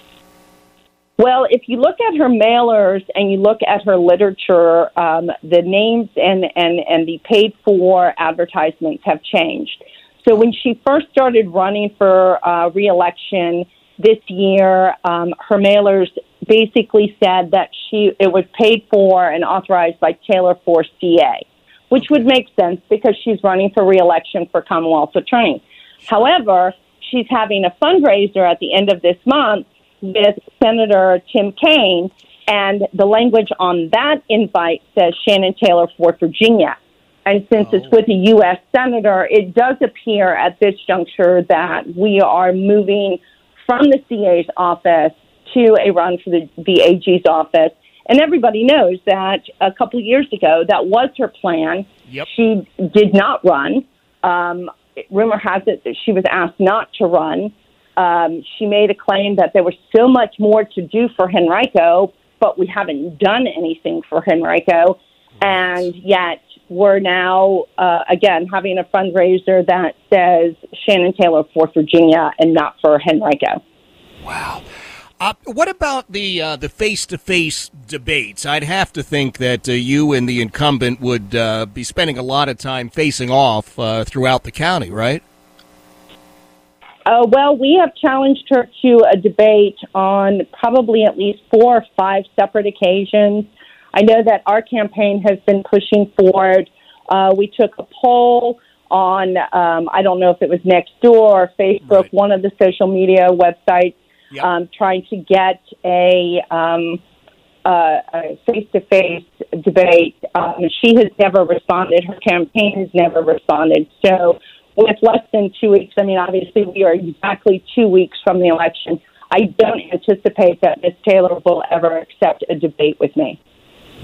Well, if you look at her mailers and you look at her literature, um, the names and, and, and the paid for advertisements have changed. So when she first started running for uh, reelection this year, um, her mailers basically said that she it was paid for and authorized by Taylor for CA, which would make sense because she's running for reelection for Commonwealth Attorney. However, she's having a fundraiser at the end of this month with Senator Tim Kaine, and the language on that invite says Shannon Taylor for Virginia. And since it's with a U.S. Senator, it does appear at this juncture that we are moving from the CA's office to a run for the, the AG's office. And everybody knows that a couple of years ago, that was her plan. Yep. She did not run. Um, rumor has it that she was asked not to run. Um, she made a claim that there was so much more to do for Henrico, but we haven't done anything for Henrico. And yet we're now, uh, again, having a fundraiser that says Shannon Taylor for Virginia and not for Henrico. Uh, what about the uh, the face to face debates? I'd have to think that uh, you and the incumbent would uh, be spending a lot of time facing off uh, throughout the county, right? Uh, well, we have challenged her to a debate on probably at least four or five separate occasions. I know that our campaign has been pushing forward. Uh, we took a poll on, um, I don't know if it was Nextdoor or Facebook, one of the social media websites, um, trying to get a um, uh, a face-to-face debate. Um, she has never responded. Her campaign has never responded. So, with less than two weeks, I mean, obviously we are exactly two weeks from the election. I don't anticipate that Ms. Taylor will ever accept a debate with me.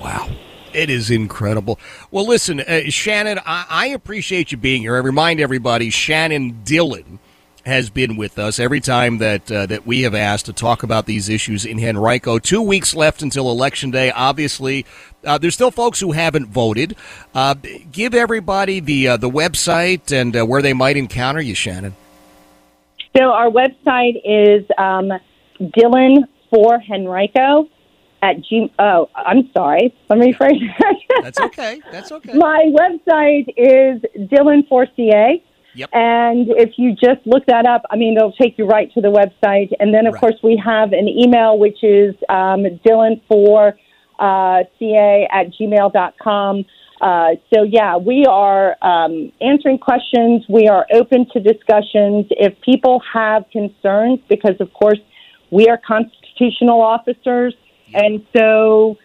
Wow. It is incredible. Well, listen, uh, Shannon, I, I appreciate you being here. I remind everybody, Shannon Dillon has been with us every time that uh, that we have asked to talk about these issues in Henrico. Two weeks left until election day. Obviously, uh, there's still folks who haven't voted. Uh, give everybody the uh, the website and uh, where they might encounter you, Shannon. So our website is um, Dillon for Henrico at G. Oh, I'm sorry. Let me rephrase that. That's okay. That's okay. My website is Dillon for CA. Yep. And if you just look that up, I mean, it'll take you right to the website. And then, of course, we have an email, which is um, Dillon for uh, CA at gmail.com. Uh, so, yeah, we are um, answering questions. We are open to discussions. If people have concerns, because of course we are constitutional officers, and so,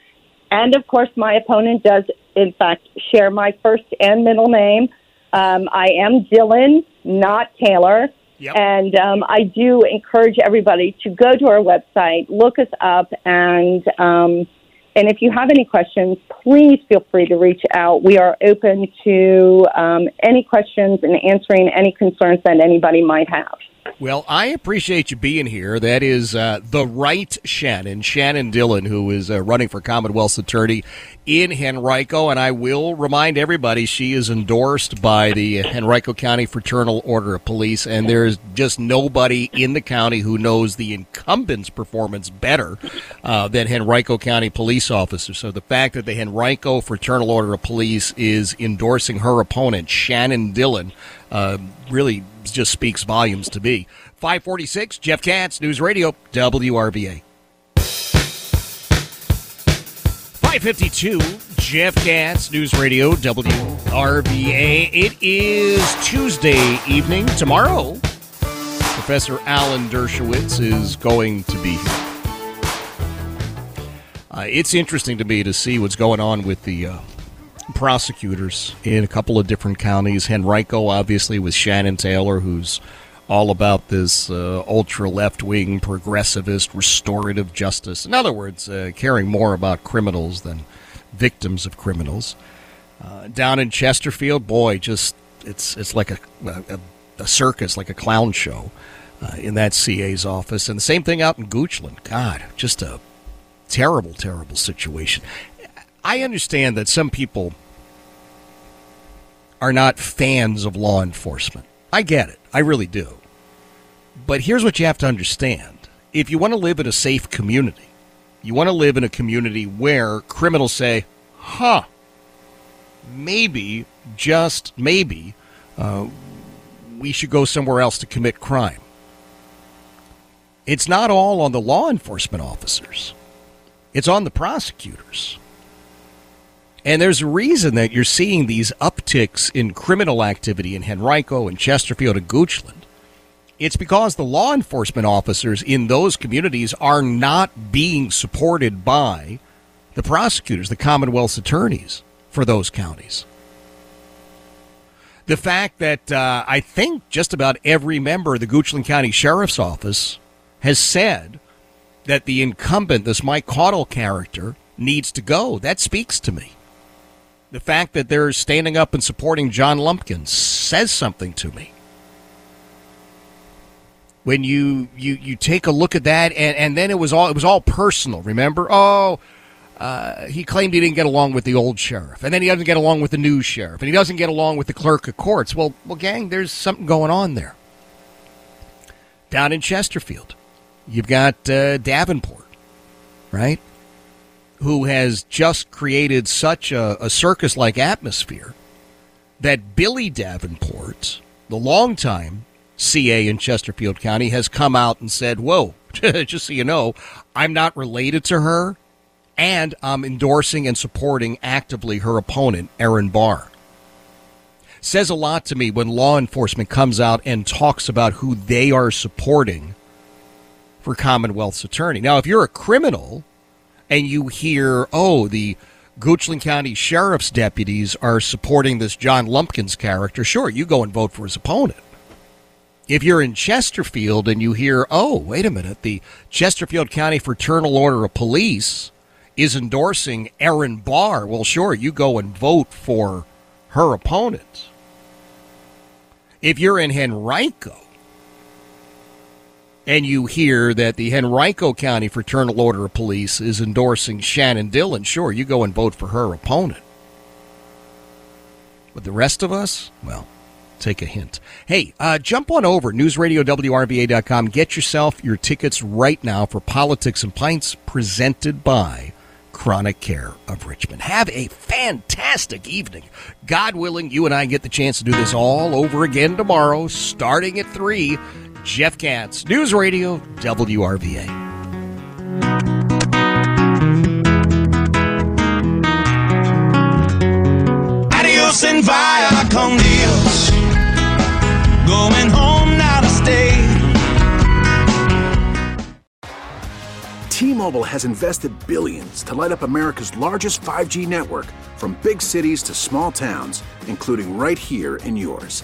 and of course, my opponent does, in fact, share my first and middle name. Um, I am Dillon, not Taylor. And um, I do encourage everybody to go to our website, look us up, and um, and if you have any questions, please feel free to reach out. We are open to um, any questions and answering any concerns that anybody might have. Well, I appreciate you being here. That is uh, the right Shannon, Shannon Dillon, who is uh, running for Commonwealth's attorney in Henrico. And I will remind everybody she is endorsed by the Henrico County Fraternal Order of Police. And there's just nobody in the county who knows the incumbent's performance better uh, than Henrico County police officers. So the fact that the Henrico Fraternal Order of Police is endorsing her opponent, Shannon Dillon, uh, really just speaks volumes to me. 546, Jeff Katz, News Radio, WRVA. 552, Jeff Katz, News Radio, WRVA. It is Tuesday evening. Tomorrow, Professor Alan Dershowitz is going to be here. Uh, it's interesting to me to see what's going on with the uh, prosecutors in a couple of different counties. Henrico, obviously, with Shannon Taylor, who's all about this uh, ultra left wing progressivist restorative justice. In other words, uh, caring more about criminals than victims of criminals. Uh, down in Chesterfield, boy, just it's it's like a, a, a circus, like a clown show uh, in that CA's office. And the same thing out in Goochland. God, just a terrible, terrible situation. I understand that some people are not fans of law enforcement. I get it. I really do. But here's what you have to understand. If you want to live in a safe community, you want to live in a community where criminals say, huh, maybe, just maybe, uh, we should go somewhere else to commit crime. It's not all on the law enforcement officers, it's on the prosecutors. And there's a reason that you're seeing these upticks in criminal activity in Henrico and Chesterfield and Goochland. It's because the law enforcement officers in those communities are not being supported by the prosecutors, the Commonwealth's attorneys for those counties. The fact that uh, I think just about every member of the Goochland County Sheriff's Office has said that the incumbent, this Mike Caudill character, needs to go, that speaks to me. The fact that they're standing up and supporting John Lumpkin says something to me. When you, you, you take a look at that, and, and then it was all it was all personal. Remember? Oh, uh, he claimed he didn't get along with the old sheriff, and then he doesn't get along with the new sheriff, and he doesn't get along with the clerk of courts. Well, well, gang, there's something going on there. Down in Chesterfield, you've got uh, Davenport, right? Who has just created such a, a circus like atmosphere that Billy Davenport, the longtime CA in Chesterfield County, has come out and said, Whoa, just so you know, I'm not related to her, and I'm endorsing and supporting actively her opponent, Erin Barr. Says a lot to me when law enforcement comes out and talks about who they are supporting for Commonwealth's attorney. Now, if you're a criminal, and you hear, oh, the Goochland County Sheriff's deputies are supporting this John Lumpkins character, sure, you go and vote for his opponent. If you're in Chesterfield and you hear, oh, wait a minute, the Chesterfield County Fraternal Order of Police is endorsing Erin Barr, well, sure, you go and vote for her opponent. If you're in Henrico and you hear that the Henrico County Fraternal Order of Police is endorsing Shannon Dillon, sure, you go and vote for her opponent. But the rest of us, well, take a hint. Hey, uh, jump on over, newsradiowrva.com. Get yourself your tickets right now for Politics and Pints presented by Chronic Care of Richmond. Have a fantastic evening. God willing, you and I get the chance to do this all over again tomorrow, starting at 3. Jeff Katz, News Radio WRVA. Adios and via con Dios. Going home now to stay. T-Mobile has invested billions to light up America's largest 5G network from big cities to small towns, including right here in yours.